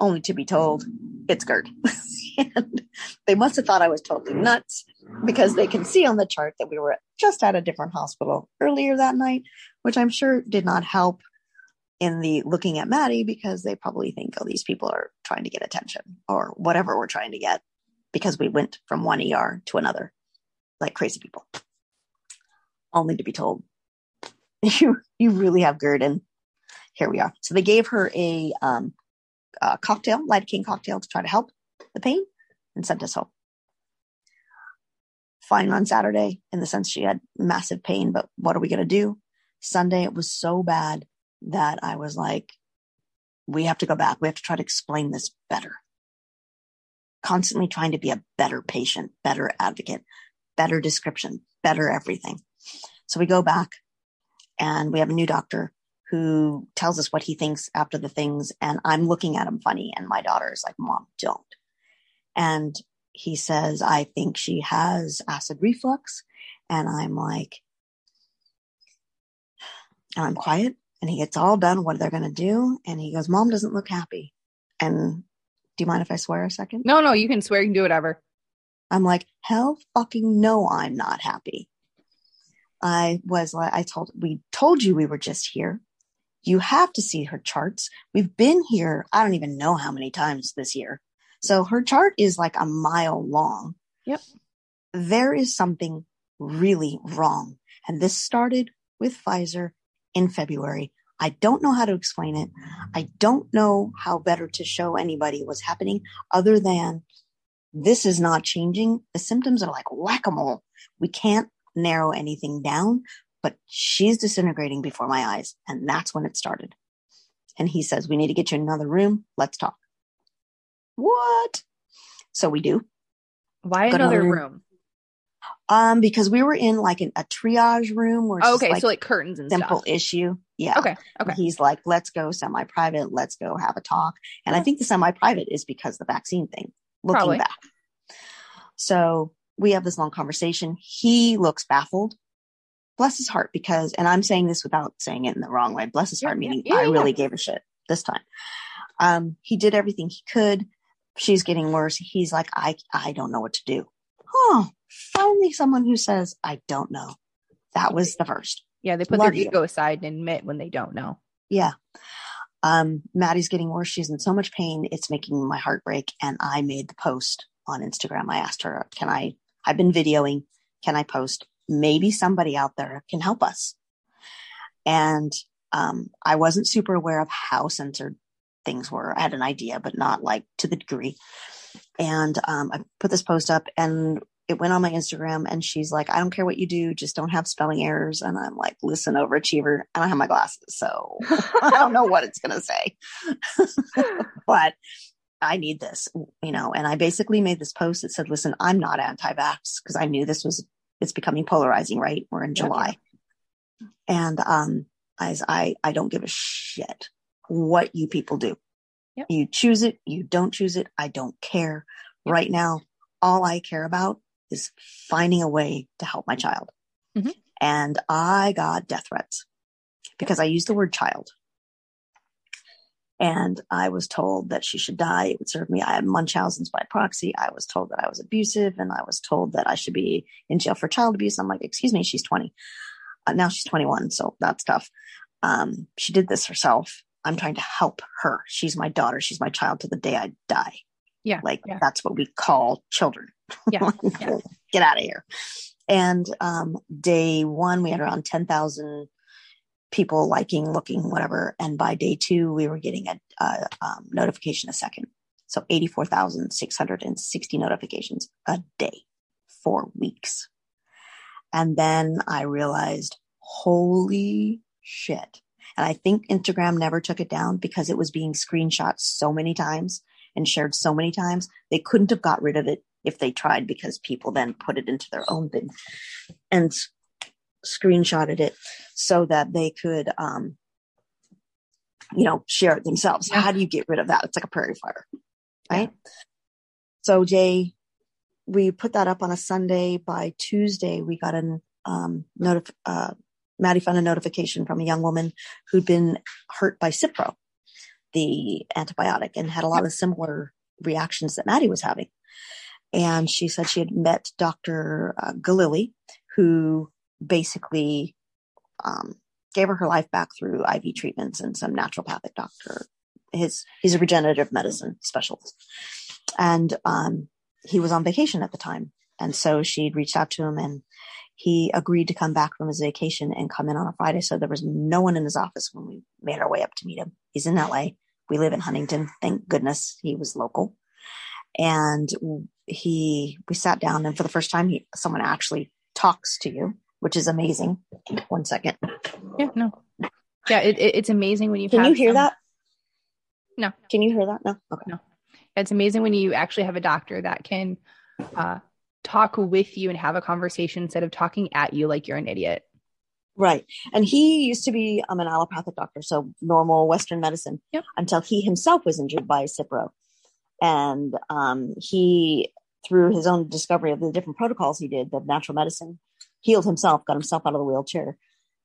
only to be told it's GERD. [LAUGHS] and they must have thought I was totally nuts because they can see on the chart that we were just at a different hospital earlier that night, which I'm sure did not help in the looking at Maddy because they probably think, oh, these people are trying to get attention or whatever we're trying to get because we went from one ER to another like crazy people. Only to be told, [LAUGHS] you you really have GERD, and here we are. So they gave her a, um, a cocktail, lidocaine cocktail, to try to help the pain, and sent us home. Fine on Saturday, in the sense she had massive pain, but what are we going to do? Sunday, it was so bad that I was like, we have to go back. We have to try to explain this better. Constantly trying to be a better patient, better advocate, better description, better everything. So we go back and we have a new doctor who tells us what he thinks after the things. And I'm looking at him funny. And my daughter is like, Mom, don't. And he says, I think she has acid reflux. And I'm like, and I'm quiet. And he gets all done what are they're going to do. And he goes, Mom doesn't look happy. And do you mind if I swear a second? No, no, you can swear, you can do whatever. I'm like, hell fucking no, I'm not happy. I was like, I told, we told you we were just here. You have to see her charts. We've been here, I don't even know how many times this year. So her chart is like a mile long. Yep. There is something really wrong. And this started with Pfizer in February. I don't know how to explain it. I don't know how better to show anybody what's happening other than this is not changing. The symptoms are like whack a mole. We can't narrow anything down, but she's disintegrating before my eyes. And that's when it started. And he says, We need to get you in another room. Let's talk. What? So we do. Why Go another another room? Um, because we were in like an, a triage room where it's Oh, okay, like so like curtains and simple stuff. issue. Yeah. Okay, okay. He's like, let's go semi private. Let's go have a talk. And I think the semi private is because the vaccine thing, looking Probably. back. So we have this long conversation. He looks baffled. Bless his heart, because, and I'm saying this without saying it in the wrong way. Bless his Yeah, heart, meaning yeah, I yeah. really gave a shit this time. Um, he did everything he could. She's getting worse. He's like, I, I don't know what to do. Oh, finally someone who says, I don't know. That was the first. Yeah, they put Love their you. ego aside and admit when they don't know. Yeah. Um, Maddy's getting worse. She's in so much pain. It's making my heart break. And I made the post on Instagram. I asked her, can I, I've been videoing. Can I post? Maybe somebody out there can help us. And, um, I wasn't super aware of how censored things were. I had an idea, but not like to the degree. And, um, I put this post up and it went on my Instagram and she's like, I don't care what you do, just don't have spelling errors. And I'm like, listen, overachiever. I don't have my glasses, so [LAUGHS] I don't know what it's gonna say. [LAUGHS] but I need this, you know. And I basically made this post that said, listen, I'm not anti-vax because I knew this was it's becoming polarizing, right? We're in. July. And um as I I don't give a shit what you people do. Yep. You choose it, you don't choose it, I don't care. Yep. Right now, all I care about is finding a way to help my child. Mhm. And I got death threats because I used the word child. And I was told that she should die. It would serve me. I had Munchausen's by proxy. I was told that I was abusive and I was told that I should be in jail for child abuse. I'm like, excuse me, she's 20. Uh, now she's 21. So that's tough. Um, she did this herself. I'm trying to help her. She's my daughter. She's my child to the day I die. Yeah, Like yeah. that's what we call children. Yeah, [LAUGHS] yeah. Get out of here. And um, day one, we had around 10,000 people liking, looking, whatever. And by day two, we were getting a, a um, notification a second. So 84,660 notifications a day for weeks. And then I realized, holy shit. And I think Instagram never took it down because it was being screenshot so many times and shared so many times. They couldn't have got rid of it if they tried because people then put it into their own thing and screenshotted it so that they could, um, you know, share it themselves. Yeah. How do you get rid of that? It's like a prairie fire, right? So Jay, we put that up on a Sunday. By Tuesday, we got an um, notif- uh, Maddy found a notification from a young woman who'd been hurt by Cipro, the antibiotic, and had a lot of similar reactions that Maddy was having. And she said she had met Dr. Uh, Galili, who basically um, gave her her life back through IV treatments and some naturopathic doctor. His he's a regenerative medicine specialist, and um, he was on vacation at the time, and so she'd reached out to him, and he agreed to come back from his vacation and come in on a Friday. So there was no one in his office when we made our way up to meet him. He's in LA. We live in Huntington. Thank goodness he was local. And he, we sat down and for the first time, he, someone actually talks to you, which is amazing. One second. Yeah, no. Yeah, it, it- it's amazing when you Can you hear some- that? No. Can you hear that? No. Okay. No. It's amazing when you actually have a doctor that can uh, talk with you and have a conversation instead of talking at you like you're an idiot. Right. And he used to be um, an allopathic doctor, so normal Western medicine, Yep. until he himself was injured by Cipro. And um, he, through his own discovery of the different protocols he did, the natural medicine, healed himself, got himself out of the wheelchair,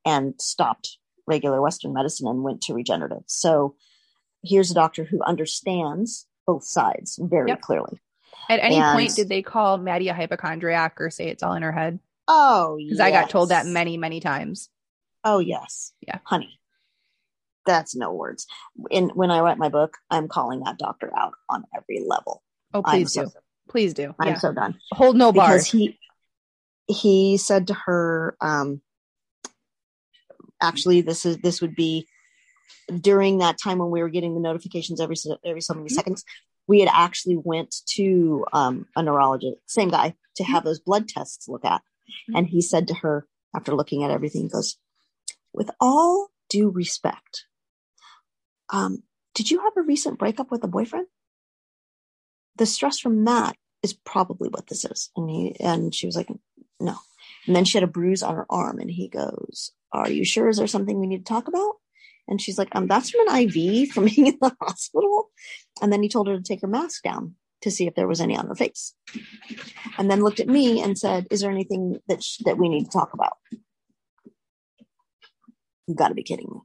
and stopped regular Western medicine and went to regenerative. So here's a doctor who understands both sides very Yep. clearly. At any And- point, did they call Maddy a hypochondriac or say it's all in her head? Oh, because I got told that many, many times. Oh yes. Yeah. Honey. That's no words. In when I write my book, I'm calling that doctor out on every level. Oh, I'm please so, do. Please do. I'm Yeah. so done. Hold no because bars. he he said to her um actually this is this would be during that time when we were getting the notifications every so- every so many Mhm. seconds we had actually went to um a neurologist same guy to have those blood tests look at Mhm. and he said to her after looking at everything he goes with all due respect um did you have a recent breakup with a boyfriend the stress from that is probably what this is. And he and she was like, no. And then she had a bruise on her arm, and he goes, Are you sure? Is there something we need to talk about? And she's like, um, that's from an IV from [LAUGHS] being in the hospital. And then he told her to take her mask down to see if there was any on her face. And then looked at me and said, Is there anything that sh- that we need to talk about? You've got to be kidding me.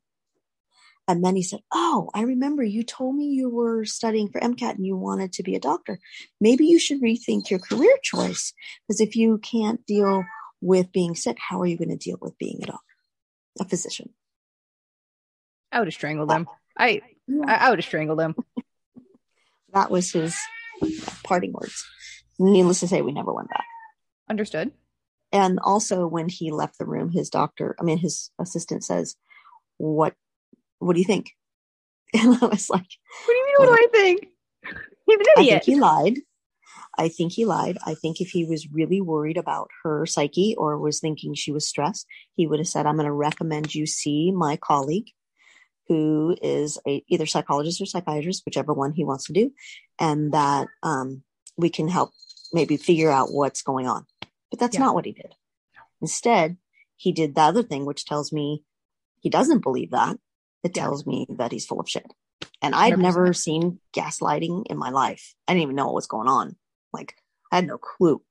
And then he said, Oh, I remember you told me you were studying for MCAT and you wanted to be a doctor. Maybe you should rethink your career choice. Because if you can't deal with being sick, how are you going to deal with being a doctor, a physician? I would have strangled him. I I, would have strangled him. That was his parting words. Needless to say, we never went back. Understood. And also, when he left the room, his doctor, I mean, his assistant says, "What, what do you think?" [LAUGHS] And I was like, What do you mean? What do I think? He's an I think he lied. I think he lied. I think if he was really worried about her psyche or was thinking she was stressed, he would have said, I'm going to recommend you see my colleague who is a, either psychologist or psychiatrist, whichever one he wants to do, and that um, we can help maybe figure out what's going on. But that's Yeah. not what he did. Instead, he did the other thing, which tells me he doesn't believe that. It Yeah. tells me that he's full of shit. And I'd 100%. never seen gaslighting in my life. I didn't even know what was going on. Like I had no clue.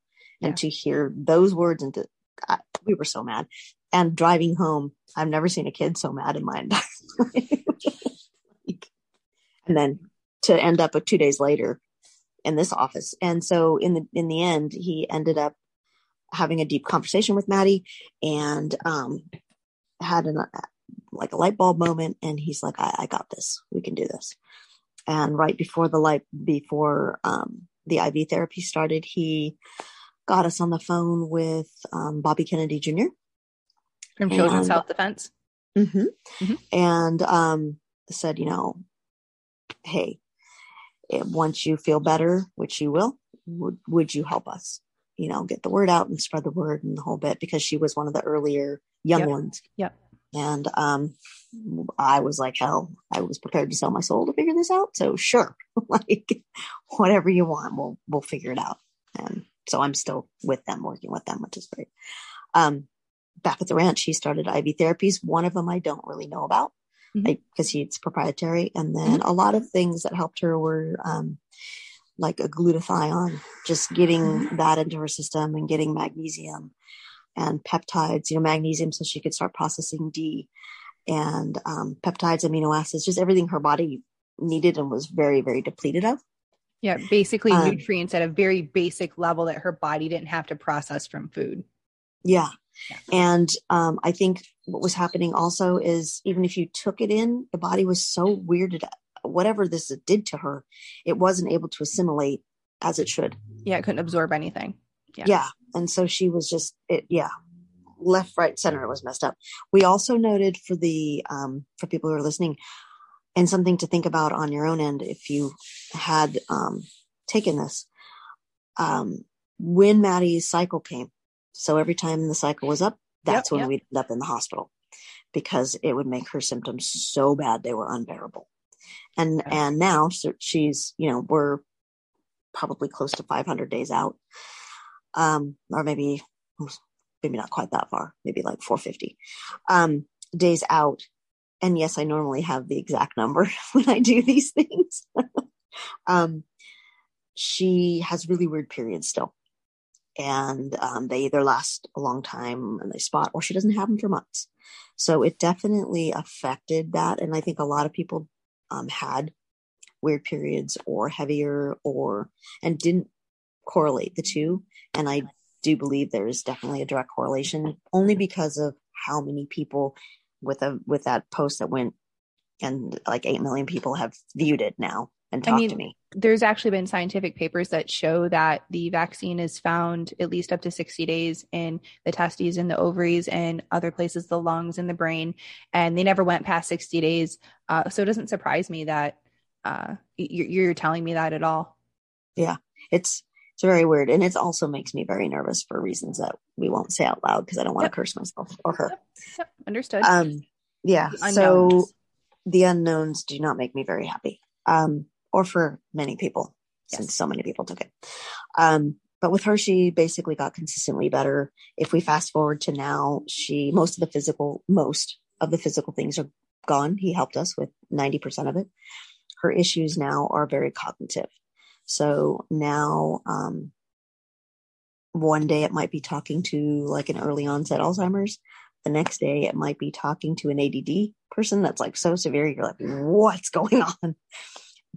Yeah. And to hear those words and to, I, we were so mad. And driving home, I've never seen a kid so mad in my [LAUGHS] entire life. Like, and then to end up with two days later in this office. And so in the in the end, he ended up having a deep conversation with Maddy and um had an like a light bulb moment and he's like I, I got this we can do this and right before the light before um the iv therapy started he got us on the phone with um, bobby kennedy jr From Children's and- Self Defense. mm-hmm. Mhm. and um said you know hey eh, once you feel better which you will would, would you help us you know get the word out and spread the word and the whole bit because she was one of the earlier young Yep. ones Yep. And um i was like hell i was prepared to sell my soul to figure this out. So sure [LAUGHS] like whatever you want we'll we'll figure it out. And so i'm still with them working with them which is great. Um back at the ranch he started iv therapies. One of them i don't really know about because it's proprietary. And then a lot of things that helped her were um like a glutathione just getting that into her system and getting magnesium and peptides, you know, magnesium so she could start processing D and um, peptides, amino acids, just everything her body needed and was very, very depleted of. Yeah, basically Um, nutrients at a very basic level that her body didn't have to process from food. Yeah. Yeah. And um, I think what was happening also is even if you took it in, the body was so weirded, whatever this did to her, it wasn't able to assimilate as it should. Yeah, it couldn't absorb anything. Yeah. Yeah. And so she was just, it, yeah, left, right, center. It was messed up. We also noted for the, um, for people who are listening and something to think about on your own end if you had um, taken this, um, when Maddy's cycle came. So every time the cycle was up, that's Yep, when yep. we'd end up in the hospital because it would make her symptoms so bad they were unbearable. And Okay. and now so she's you know we're probably close to 500 days out, um, or maybe maybe not quite that far, maybe like 450 um, days out. And yes, I normally have the exact number [LAUGHS] when I do these things. [LAUGHS] um, she has really weird periods still and um, they either last a long time and they spot or she doesn't have them for months so it definitely affected that and i think a lot of people um, had weird periods or heavier or and didn't correlate the two and i do believe there is definitely a direct correlation, only because of how many people with a with that post that went and like 8 million people have viewed it now and talked I mean, to me. There's actually been scientific papers that show that the vaccine is found at least up to 60 days in the testes and the ovaries and other places, the lungs and the brain, and they never went past 60 days. Uh, so it doesn't surprise me that uh, you're, you're telling me that at all. Yeah, it's it's very weird, and it also makes me very nervous for reasons that we won't say out loud because I don't want to yep. curse myself or her. Yep. Yep. Understood. Um, yeah. So the unknowns do not make me very happy. Um, or for many people, yes. since so many people took it. Um, but with her, she basically got consistently better. If we fast forward to now, she most of the physical, most of the physical things are gone. He helped us with 90% of it. Her issues now are very cognitive. So now, um, one day it might be talking to like an early onset Alzheimer's. The next day it might be talking to an ADD person that's like so severe. You're like, what's going [LAUGHS] on?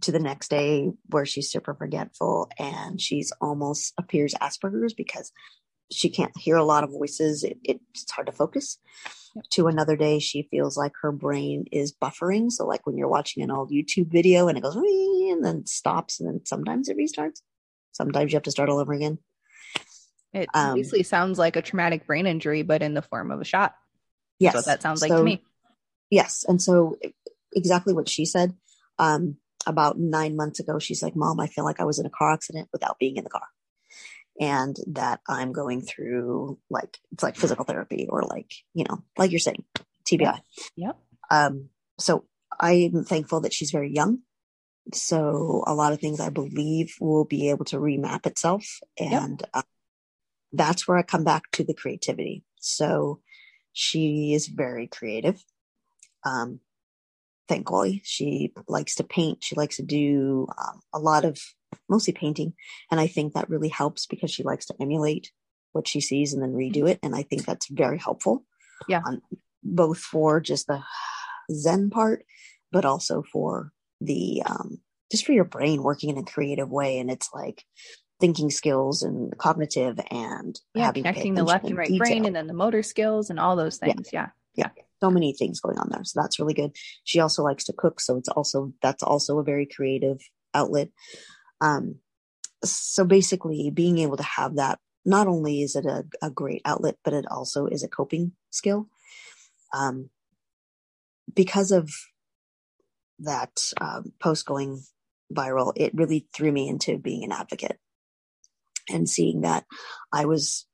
To the next day where she's super forgetful and she's almost appears Asperger's because she can't hear a lot of voices. It, it's hard to focus. Yep. To another day, she feels like her brain is buffering. So, like when you're watching an old YouTube video and it goes and then stops, and then sometimes it restarts. Sometimes you have to start all over again. It um, basically sounds like a traumatic brain injury, but in the form of a shot. Yes, That's what that sounds so, like to me. Yes, and so exactly what she said. Um, about nine months ago, she's like, "Mom, I feel like I was in a car accident without being in the car." And that I'm going through like it's like physical therapy or like you know like you're saying TBI. Yep. Um. So I'm thankful that she's very young. So a lot of things I believe will be able to remap itself, and yep. uh, that's where I come back to the creativity. So she is very creative. Um, thankfully, she likes to paint. She likes to do um, a lot of mostly painting. And I think that really helps because she likes to emulate what she sees and then redo it. And I think that's very helpful. Yeah. Um, both for just the Zen part, but also for the, um, just for your brain working in a creative way. And it's like thinking skills and cognitive and yeah, connecting the left and right detail. brain and then the motor skills and all those things. Yeah. yeah. yeah. So many things going on there. So that's really good. She also likes to cook. So it's also, that's also a very creative outlet. Um, so basically, being able to have that not only is it a, a great outlet, but it also is a coping skill. Um, because of that um, post going viral, it really threw me into being an advocate and seeing that I was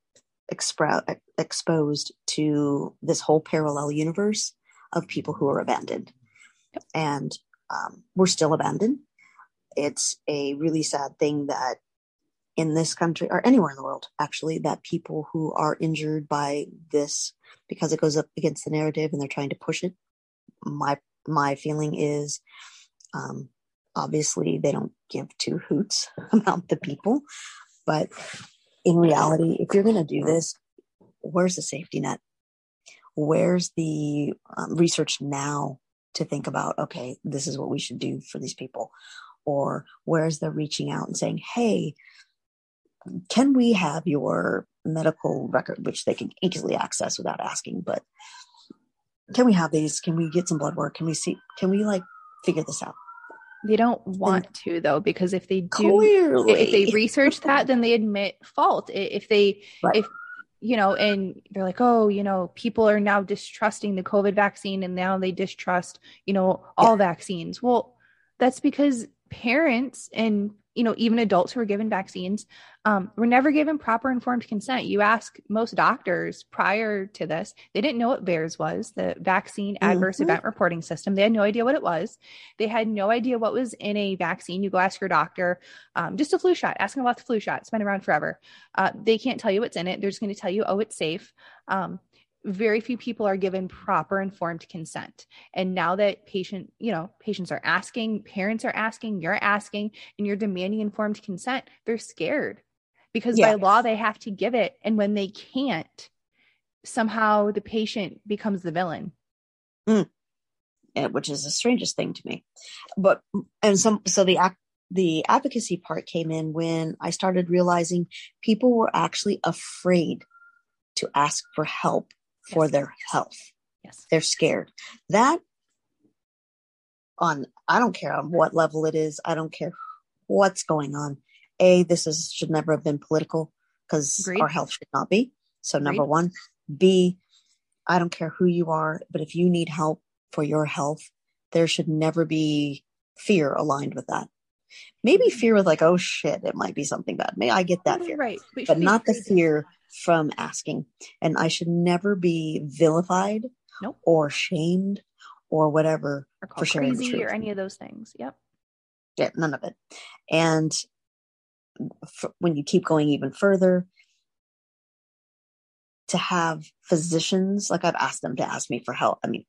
expro- exposed to this whole parallel universe of people who are abandoned. And um, we're still abandoned it's a really sad thing that in this country or anywhere in the world actually that people who are injured by this because it goes up against the narrative and they're trying to push it my my feeling is um obviously they don't give two hoots [LAUGHS] about the people but in reality if you're going to do this where's the safety net? Where's the um, research now to think about okay this is what we should do for these people or where's the reaching out and saying, hey, can we have your medical record, which they can easily access without asking, but can we have these? Can we get some blood work? Can we see, can we like figure this out? They don't want and to though, because if they do, clearly. if they research that, then they admit fault. If they, right. if, you know, and they're like, oh, you know, people are now distrusting the COVID vaccine and now they distrust, you know, all yeah. vaccines. Well, that's because parents and you know even adults who are given vaccines um, were never given proper informed consent. You ask most doctors prior to this they didn't know what VAERS was the vaccine adverse mm-hmm. event reporting system. They had no idea what it was. They had no idea what was in a vaccine. You go ask your doctor um, just a flu shot ask them about the flu shot it's been around forever. Uh, they can't tell you what's in it. They're just going to tell you oh it's safe. Um, very few people are given proper informed consent. And now that patient you know patients are asking parents are asking you're asking and you're demanding informed consent they're scared. Because yeah. by law they have to give it and when they can't somehow the patient becomes the villain. Mm. which is the strangest thing to me. But and some so the act the advocacy part came in when I started realizing people were actually afraid to ask for help for Yes. their health. Yes. They're scared. That on I don't care on what level it is. I don't care what's going on. A, this is should never have been political because our health should not be. So number Agreed. one. B, I don't care who you are, but if you need help for your health, there should never be fear aligned with that. Maybe fear with like, oh shit, it might be something bad. May I get that fear, right. But, but not the fear from asking. And I should never be vilified Nope. or shamed or whatever. or called sharing the crazy truth. or any of those things. Yep. Yeah, none of it. And f- when you keep going even further, to have physicians, like I've asked them to ask me for help. I mean,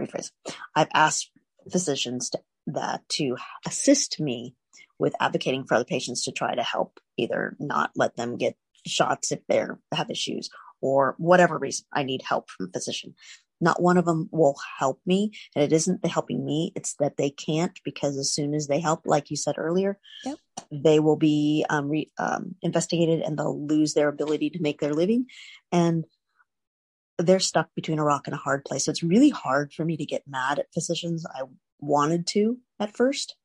rephrase. I've asked physicians to, that to assist me with advocating for other patients to try to help either not let them get shots if they have issues or whatever reason I need help from a physician. Not one of them will help me. And it isn't the helping me, it's that they can't because as soon as they help, like you said earlier, Yep. they will be um, re, um, investigated and they'll lose their ability to make their living. And they're stuck between a rock and a hard place. So it's really hard for me to get mad at physicians. I wanted to at first,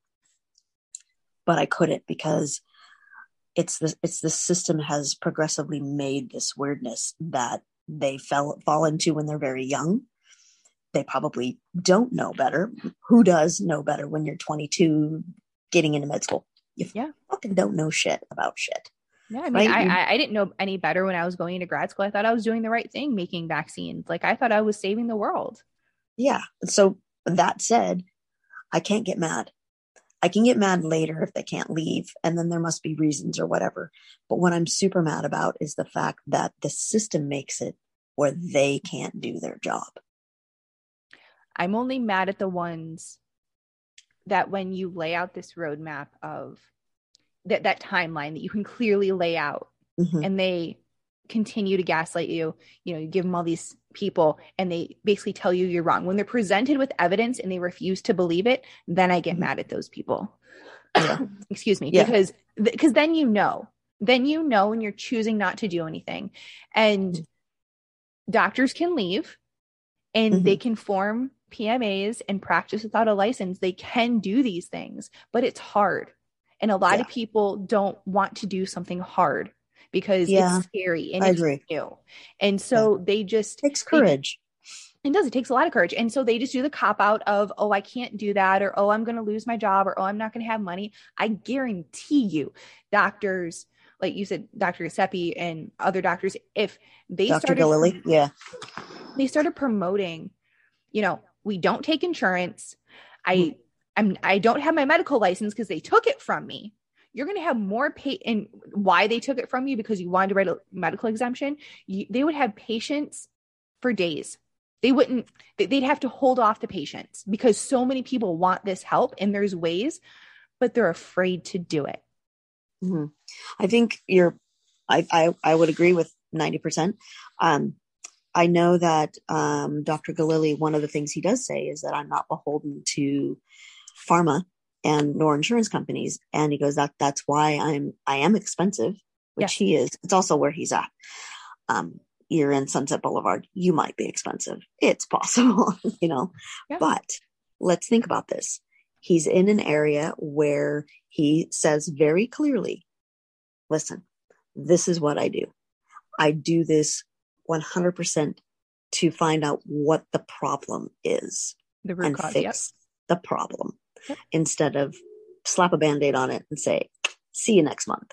but I couldn't because it's the it's the system has progressively made this weirdness that they fell fall into when they're very young. They probably don't know better. Who does know better when you're 22 getting into med school? You Yeah. fucking don't know shit about shit. Yeah, I mean, Right, I, I I didn't know any better when I was going into grad school. I thought I was doing the right thing, making vaccines. Like I thought I was saving the world. Yeah. So that said, I can't get mad. I can get mad later if they can't leave, and then there must be reasons or whatever. But what I'm super mad about is the fact that the system makes it where they can't do their job. I'm only mad at the ones that when you lay out this roadmap of that that timeline that you can clearly lay out Mhm. and they continue to gaslight you you know you give them all these people and they basically tell you you're wrong. When they're presented with evidence and they refuse to believe it then i get Mhm. mad at those people. [COUGHS] Yeah. excuse me. Yeah. because because then you know. Then you know and you're choosing not to do anything. And doctors can leave and they can form pmas and practice without a license. They can do these things but it's hard. And a lot of people don't want to do something hard because Yeah, it's scary and I it's agree. new and so they just takes they- courage. it does. It takes a lot of courage. And so they just do the cop out of, oh, I can't do that, or oh, I'm going to lose my job, or oh, I'm not going to have money. I guarantee you, doctors, like you said, Dr. Giuseppe and other doctors, if they Dr. started, yeah. they started promoting, you know, we don't take insurance. I, Mhm. I'm, I don't have my medical license because they took it from me. You're going to have more pay and why they took it from you because you wanted to write a medical exemption. You, they would have patients for days. They wouldn't, they- they'd have to hold off the patients because so many people want this help and there's ways, but they're afraid to do it. Mhm. I think you're, I, I, I would agree with 90%. Um, I know that um, Dr. Galili, one of the things he does say is that I'm not beholden to pharma and nor insurance companies. And he goes, that that's why I'm, I am expensive, which Yes. he is. It's also where he's at. Um, you're in Sunset Boulevard. You might be expensive. It's possible, [LAUGHS] you know, Yeah. but let's think about this. He's in an area where he says very clearly, listen, this is what I do. I do this 100% to find out what the problem is The root and cause. fix Yep. the problem. Instead of slap a band-aid on it and say, see you next month.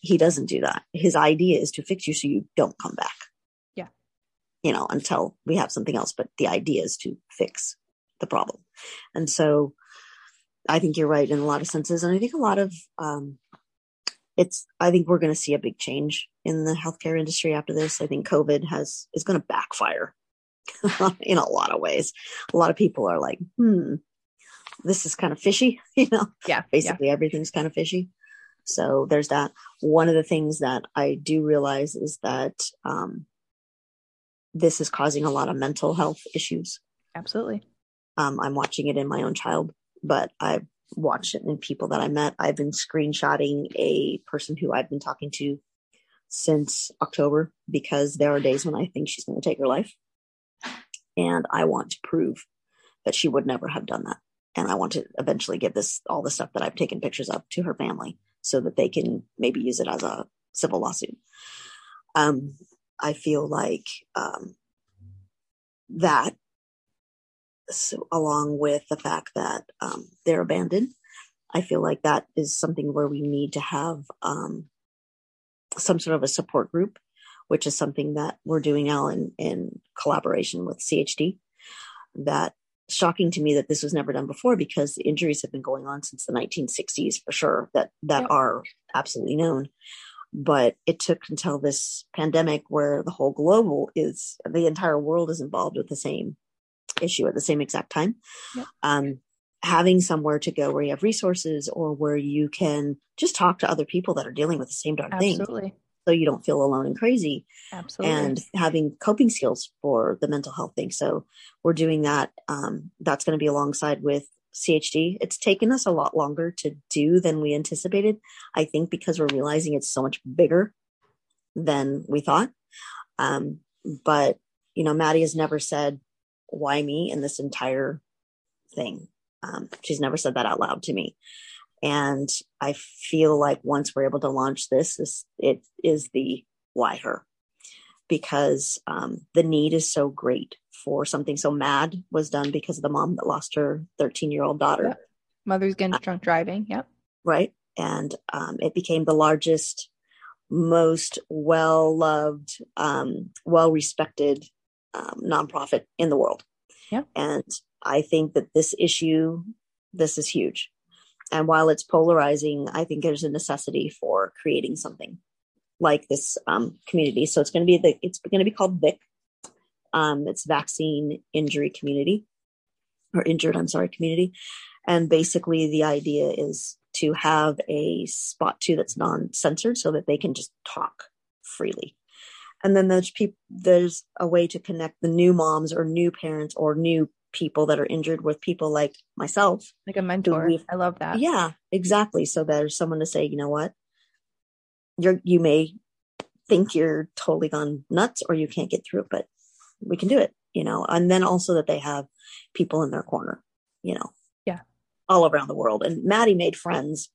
He doesn't do that. His idea is to fix you so you don't come back. Yeah. You know, until we have something else. But the idea is to fix the problem. And so I think you're right in a lot of senses. And I think a lot of um it's I think we're gonna see a big change in the healthcare industry after this. I think COVID has is gonna backfire [LAUGHS] in a lot of ways. A lot of people are like, hmm, this is kind of fishy, [LAUGHS] you know Yeah. Yeah. basically everything's kind of fishy. So there's that. One of the things that I do realize is that um, this is causing a lot of mental health issues. Absolutely. Um, I'm watching it in my own child, but I've watched it in people that I met. I've been screenshotting a person who I've been talking to since October because there are days when I think she's going to take her life. And I want to prove that she would never have done that. And I want to eventually give this, all the stuff that I've taken pictures of to her family so that they can maybe use it as a civil lawsuit. Um, I feel like um, that, so along with the fact that um, they're abandoned, I feel like that is something where we need to have um, some sort of a support group, which is something that we're doing now in, in collaboration with CHD. That shocking to me that this was never done before because the injuries have been going on since the 1960s for sure that that yep. are absolutely known but it took until this pandemic where the whole global is the entire world is involved with the same issue at the same exact time yep. um, having somewhere to go where you have resources or where you can just talk to other people that are dealing with the same darn Absolutely. thing so you don't feel alone and crazy. Absolutely. and having coping skills for the mental health thing. So we're doing that um, that's going to be alongside with chd it's taken us a lot longer to do than we anticipated i think because we're realizing it's so much bigger than we thought. Um, but you know maddy has never said why me? in this entire thing. Um, she's never said that out loud to me. And I feel like once we're able to launch this, this it is the why her because um, the need is so great for something so MADD was done because of the mom that lost her 13 year old daughter. Yep. Mother's getting uh, drunk driving. Yep. Right. And um, it became the largest, most well loved, um, well respected um, nonprofit in the world. Yeah. And I think that this issue, this is huge. And while it's polarizing, I think there's a necessity for creating something like this um, community. So it's going to be the, it's going to be called VIC. Um, it's vaccine injury community or injured, I'm sorry, community. And basically the idea is to have a spot too that's non-censored so that they can just talk freely. And then there's people, there's a way to connect the new moms or new parents or new people that are injured with people like myself. Like a mentor. I love that. Yeah, exactly. So there's someone to say, you know what? You're you may think you're totally gone nuts or you can't get through it, but we can do it, you know. And then also that they have people in their corner, you know. Yeah. All around the world. And Maddy made friends.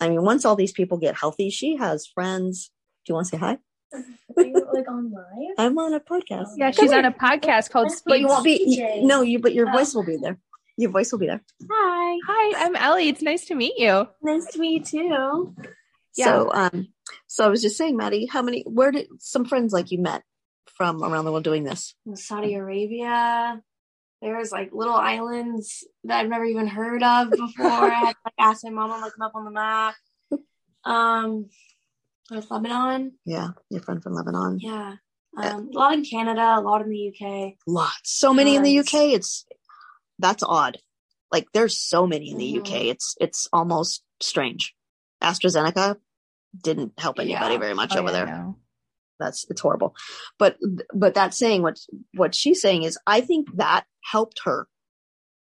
I mean, once all these people get healthy, she has friends. Do you want to say hi? [LAUGHS] Are you like on live? I'm on a podcast. Yeah, she's on a podcast called Speed. But you won't be. No, you. But your oh. voice will be there. Your voice will be there. Hi. Hi, I'm Ellie. It's nice to meet you. Nice to meet you too. Yeah. So, um, so I was just saying, Maddy, how many? Where did some friends like you met from around the world doing this? Saudi Arabia. There's like little islands that I've never even heard of before. [LAUGHS] I had to like ask my mom to look them up on the map. Um, with Lebanon. Yeah, your friend from Lebanon. Yeah. Um, a lot in Canada, a lot in the UK. Lots. So many in the UK. It's that's odd. Like there's so many in the mm-hmm. UK. It's it's almost strange. AstraZeneca didn't help anybody yeah. very much oh, over yeah, there. That's it's horrible. But but that saying what what she's saying is I think that helped her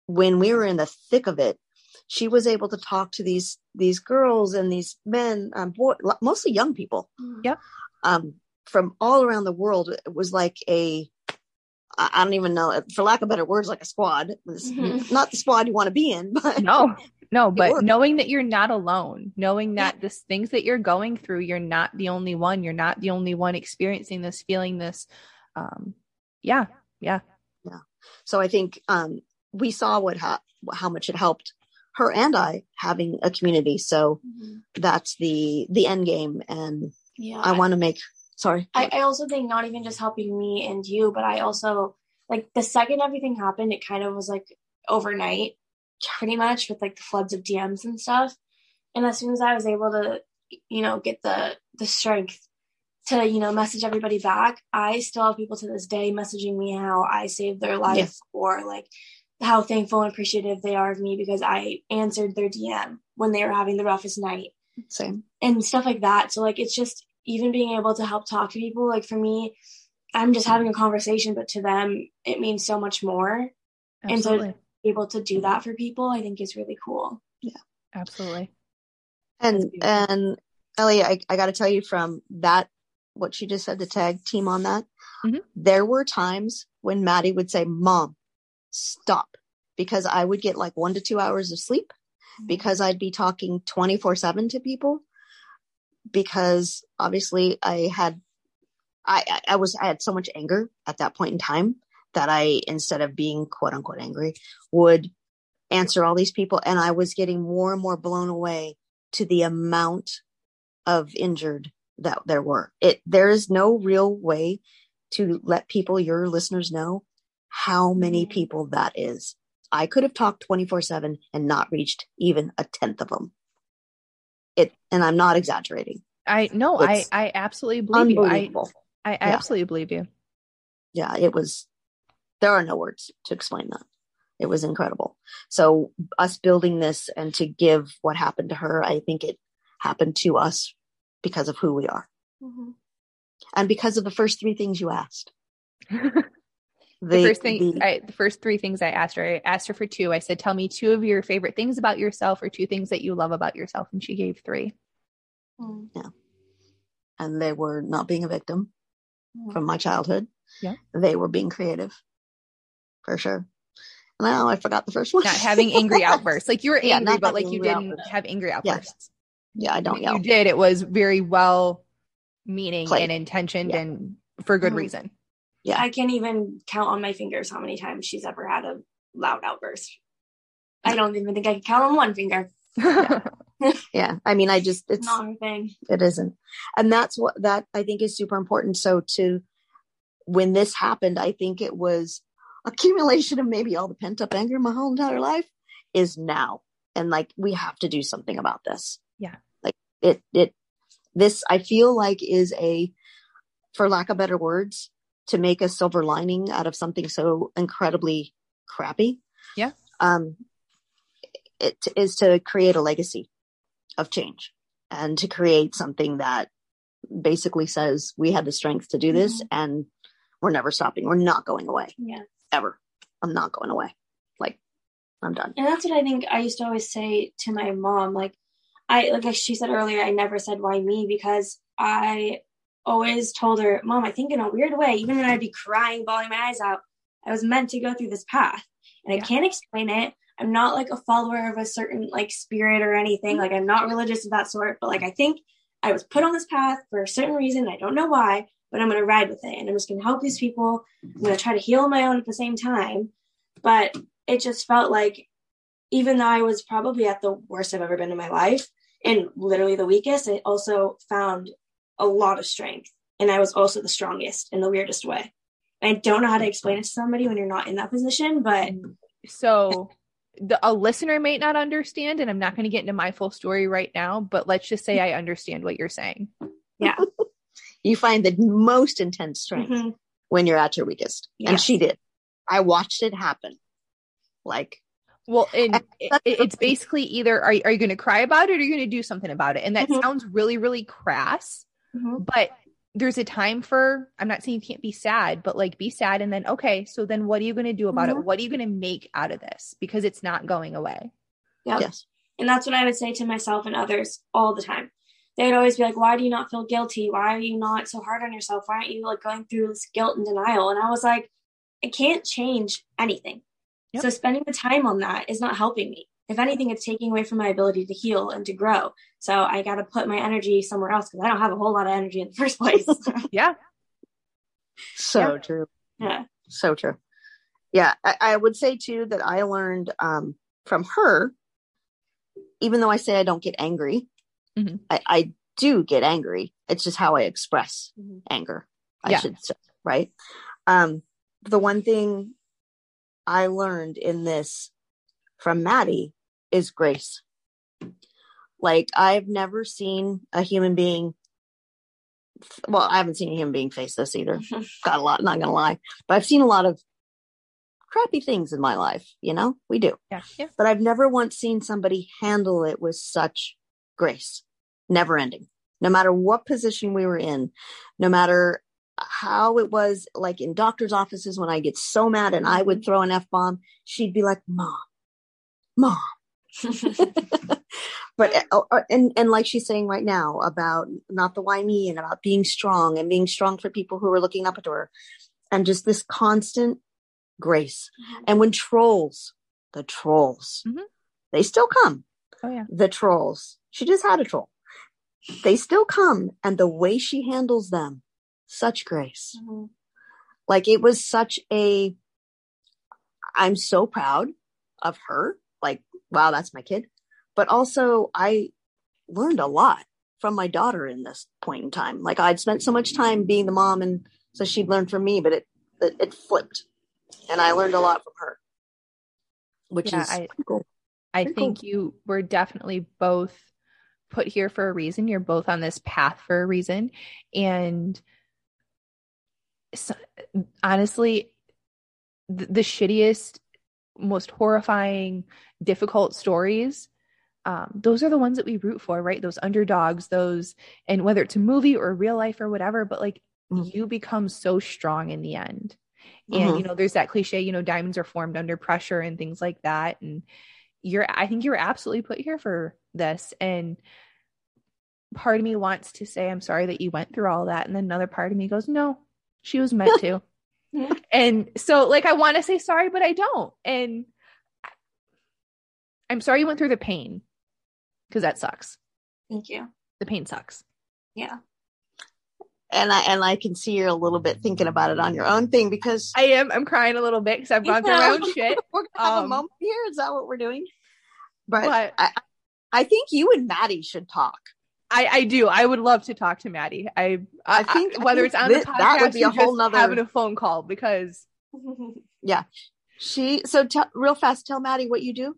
when we were in the thick of it she was able to talk to these these girls and these men, um, boy, mostly young people. Yep. Um, from all around the world. It was like a I don't even know, for lack of better words, like a squad. Mm-hmm. Not the squad you want to be in, [LAUGHS] but no, no, but knowing that you're not alone, knowing that yeah. this things that you're going through, you're not the only one. You're not the only one experiencing this, feeling this. Um, yeah, yeah, yeah. So I think um, we saw what ha- how much it helped her and I having a community. So mm-hmm. that's the the end game. And yeah, I want to make sorry. I, I also think not even just helping me and you, but I also like the second everything happened, it kind of was like overnight, pretty much with like the floods of DMs and stuff. And as soon as I was able to, you know, get the the strength to you know message everybody back i still have people to this day messaging me how i saved their life yeah. or like how thankful and appreciative they are of me because I answered their DM when they were having the roughest night. Same. And stuff like that. So like it's just even being able to help talk to people, like for me, I'm just having a conversation, but to them it means so much more. Absolutely. And so able to do that for people, I think is really cool. Yeah. Absolutely. And and Ellie, I, I got to tell you from that what she just said, the tag team on that. Mhm. There were times when Maddy would say, "Mom, stop," because I would get like one to two hours of sleep mm-hmm. because I'd be talking twenty four seven to people. Because obviously I had, I I- I was I had so much anger at that point in time that I instead of being quote unquote angry would answer all these people, and I was getting more and more blown away to the amount of injured that there were. It there is no real way to let people, your listeners, know how many Mhm. people that is. I could have talked 24 7 and not reached even a tenth of them. It and I'm not exaggerating. I no, I It's I absolutely believe you. I. I Yeah. absolutely believe you. yeah, it was there are no words to explain that. It was incredible. So us building this and to give what happened to her, I think it happened to us because of who we are. Mhm. and because of the first three things you asked. [LAUGHS] the, The, first thing the- I, the first three things I asked her, I asked her for two. I said, "Tell me two of your favorite things about yourself, or two things that you love about yourself," and she gave three. Yeah, and they were not being a victim Mm. from my childhood. Yeah. They were being creative for sure. Now I forgot the first one. Not having angry [LAUGHS] outbursts, like you were angry, not but like you didn't outbursts. have angry outbursts. yeah, I don't yell. You did. It was very well meaning Played. and intentioned Yeah. and for good Mhm. reason. Yeah. I can't even count on my fingers how many times she's ever had a loud outburst. I don't even think I can count on one finger. [LAUGHS] Yeah. I mean, I just, it's, Not her thing. it isn't. And that's what, that I think is super important. So to, when this happened, I think it was accumulation of maybe all the pent up anger my whole entire life is now. And like, we have to do something about this. Yeah. Like it, it, this I feel like is a, for lack of better words, to make a silver lining out of something so incredibly crappy. Yeah. Um, it is to create a legacy of change and to create something that basically says we had the strength to do this and we're never stopping. We're not going away Yeah. ever. I'm not going away. Like I'm done. And that's what I think I used to always say to my mom. Like I like she said earlier, I never said why me because I always told her, Mom, I think in a weird way, even when I'd be crying, bawling my eyes out, I was meant to go through this path. And Yeah. I can't explain it. I'm not like a follower of a certain like spirit or anything. Like I'm not religious of that sort, but like I think I was put on this path for a certain reason. I don't know why, but I'm gonna ride with it and I'm just gonna help these people. I'm gonna try to heal my own at the same time. But it just felt like even though I was probably at the worst I've ever been in my life and literally the weakest, I also found a lot of strength. And I was also the strongest in the weirdest way. I don't know how to explain it to somebody when you're not in that position, but so the, a listener may not understand, and I'm not going to get into my full story right now, but let's just say I understand what you're saying. yeah. [LAUGHS] You find the most intense strength Mhm. when you're at your weakest. Yeah. And she did. I watched it happen. Like Well, and [LAUGHS] And it, it's basically either are, are you going to cry about it or are you going to do something about it? And that Mhm. sounds really, really crass, Mhm. but there's a time for, I'm not saying you can't be sad, but like be sad. And then, okay, so then what are you going to do about it? Mhm. What are you going to make out of this? Because it's not going away. Yep. yes. And that's what I would say to myself and others all the time. They would always be like, Why do you not feel guilty? Why are you not so hard on yourself? Why aren't you like going through this guilt and denial? And I was like, I can't change anything. Yep. So spending the time on that is not helping me. If anything, it's taking away from my ability to heal and to grow. So I got to put my energy somewhere else because I don't have a whole lot of energy in the first place. [LAUGHS] Yeah. So Yeah. true. yeah. So true. Yeah. I, I would say too that I learned um, from her, even though I say I don't get angry, Mhm. I, I do get angry. It's just how I express Mhm. anger, I Yeah. should say. Right. Um, the one thing I learned in this from Maddy is grace. Like I've never seen a human being. Well, I haven't seen a human being face this either. [LAUGHS] Got a lot, not gonna lie, but I've seen a lot of crappy things in my life. You know, we do, Yeah. Yeah. but I've never once seen somebody handle it with such grace, never ending. No matter what position we were in, no matter how it was, like in doctor's offices when I get so mad and I would mm-hmm. throw an f bomb, she'd be like, "Mom, mom, [LAUGHS] but uh, uh, and and like she's saying right now about not the why me and about being strong and being strong for people who are looking up at her and just this constant grace Mhm. and when trolls the trolls Mhm. they still come Oh yeah. the trolls she just had a troll they still come and the way she handles them such grace Mhm. like it was such a i'm so proud of her wow that's my kid but also i learned a lot from my daughter in this point in time like i'd spent so much time being the mom and so she'd learn from me but it it, it flipped and i learned a lot from her which Yeah, is I- cool I Very cool. think you were definitely both put here for a reason. You're both on this path for a reason. And so, honestly, the, the shittiest, most horrifying, difficult stories, um, those are the ones that we root for, right? Those underdogs, those, and whether it's a movie or real life or whatever, but like Mhm. you become so strong in the end. And, Mhm. you know, there's that cliche, you know, diamonds are formed under pressure and things like that. And, you're i think you're absolutely put here for this and part of me wants to say i'm sorry that you went through all that and then another part of me goes no she was meant [LAUGHS] to And so like i want to say sorry but i don't. And i'm sorry you went through the pain because that sucks. Thank you. the pain sucks. Yeah. and i and i can see you're a little bit thinking about it on your own thing because i am. I'm crying a little bit because i've gone through my own [LAUGHS] shit. We're gonna have a Um, moment here. Is that what we're doing? But, but I, I think you and maddy should talk I, I do. I would love to talk to Maddy. I I, I think- I whether think it's on thi- the podcast that would be a whole nother- having a phone call because [LAUGHS] yeah, She so tell real fast. Tell Maddy what you do,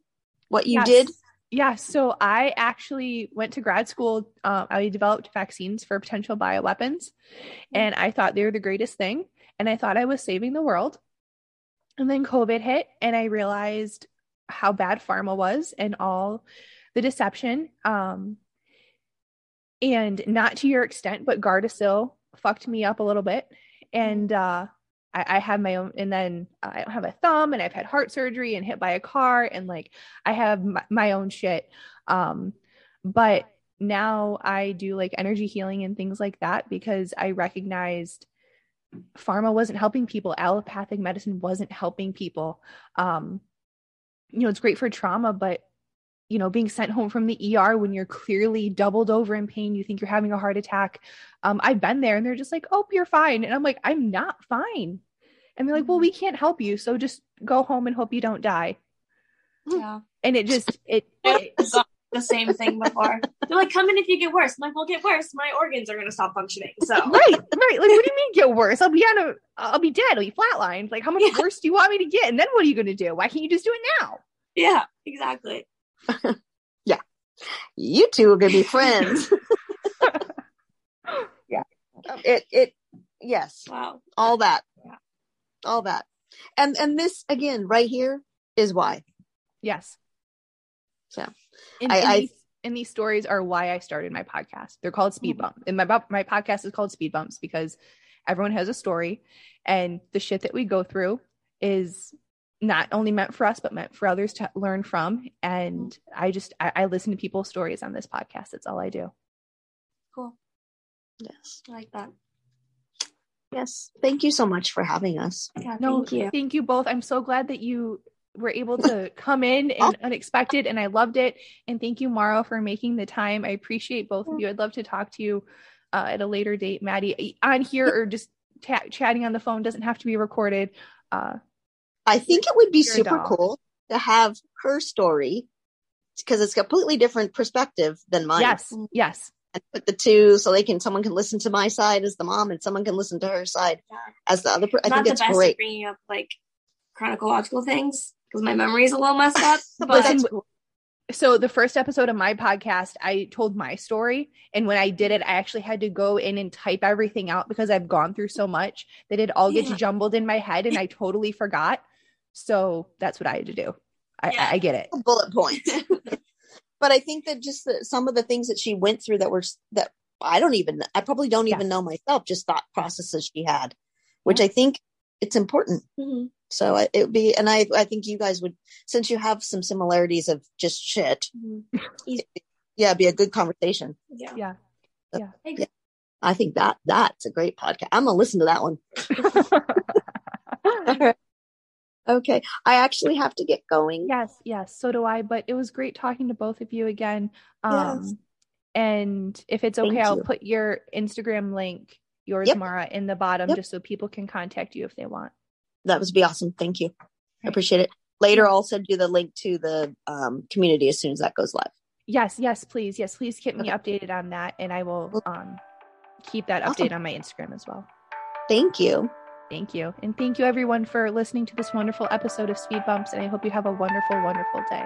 what you Yes. did. Yeah, so I actually went to grad school. Um, I developed vaccines for potential bioweapons, and I thought they were the greatest thing. And I thought I was saving the world. And then COVID hit, and I realized how bad pharma was and all the deception. Um, and not to your extent, but Gardasil fucked me up a little bit. And uh, I, I had my own, and then I don't have a thumb, and I've had heart surgery and hit by a car, and like I have my, my own shit. Um, but now I do like energy healing and things like that because I recognized pharma wasn't helping people, allopathic medicine wasn't helping people. Um, you know, it's great for trauma, but you know, being sent home from the ER when you're clearly doubled over in pain, you think you're having a heart attack. Um, I've been there and they're just like, oh, you're fine. And I'm like, I'm not fine. And they're like, well, we can't help you. So just go home and hope you don't die. Yeah. And it just, it, it I've gone through the same thing before. They're like, come in if you get worse. I'm like, well, get worse. My organs are going to stop functioning. So, [LAUGHS] right, right. Like, what do you mean get worse? I'll be on a, I'll be dead. I'll be flatlined. Like, how much Yeah. worse do you want me to get? And then what are you going to do? Why can't you just do it now? yeah, exactly. [LAUGHS] You two are gonna be friends. [LAUGHS] [LAUGHS] yeah. Um, it it yes. Wow. All that. Yeah. All that. And and this again right here is why. Yes. So, and, I- and I- these, and these stories are why I started my podcast. They're called Speed mm-hmm. Bump, and my my podcast is called Speed Bumps because everyone has a story, and the shit that we go through is not only meant for us but meant for others to learn from. And I just I, I listen to people's stories on this podcast. That's all I do. Cool. Yes. I like that. Yes. Thank you so much for having us. Yeah, No, thank you. Thank you both. I'm so glad that you were able to [LAUGHS] come in and unexpected and I loved it. And thank you, Marah, for making the time. I appreciate both of you. I'd love to talk to you uh, at a later date, Maddy, on here or just ta- chatting on the phone. Doesn't have to be recorded. Uh, I think it would be super cool to have her story because it's a completely different perspective than mine. yes, yes, And put the two so they can someone can listen to my side as the mom and someone can listen to her side Yeah. as the other. Per- I Not think the it's great. bringing up like chronological things because my memory is a little messed up. [LAUGHS] But But that's Listen, so the first episode of my podcast i told my story and when i did it i actually had to go in and type everything out because i've gone through so much that it all gets Yeah. jumbled in my head and i totally forgot so that's what i had to do i, Yeah. I, I get it bullet points. [LAUGHS] but I think that just the, some of the things that she went through that were that I don't even I probably don't Yeah. even know myself. Just thought processes she had, which I think it's important. Mhm. So it would be, and I, I think you guys would, since you have some similarities of just shit, Mhm. yeah, it'd be a good conversation. Yeah. Yeah. Yeah. Yeah. I think that that's a great podcast. I'm gonna listen to that one. [LAUGHS] [LAUGHS] okay, I actually have to get going. yes, yes, so do I. But it was great talking to both of you again. Um, Yes. And if it's okay, Thank I'll you. put your Instagram link, yours, Yep. Marah, in the bottom Yep. just so people can contact you if they want. That would be awesome. Thank you. I appreciate it. Later, I'll send you the link to the um, community as soon as that goes live. Yes, yes, please. Yes, please keep me Okay. updated on that. And I will um, keep that Awesome. update on my Instagram as well. Thank you. Thank you. And thank you, everyone, for listening to this wonderful episode of Speed Bumps. And I hope you have a wonderful, wonderful day.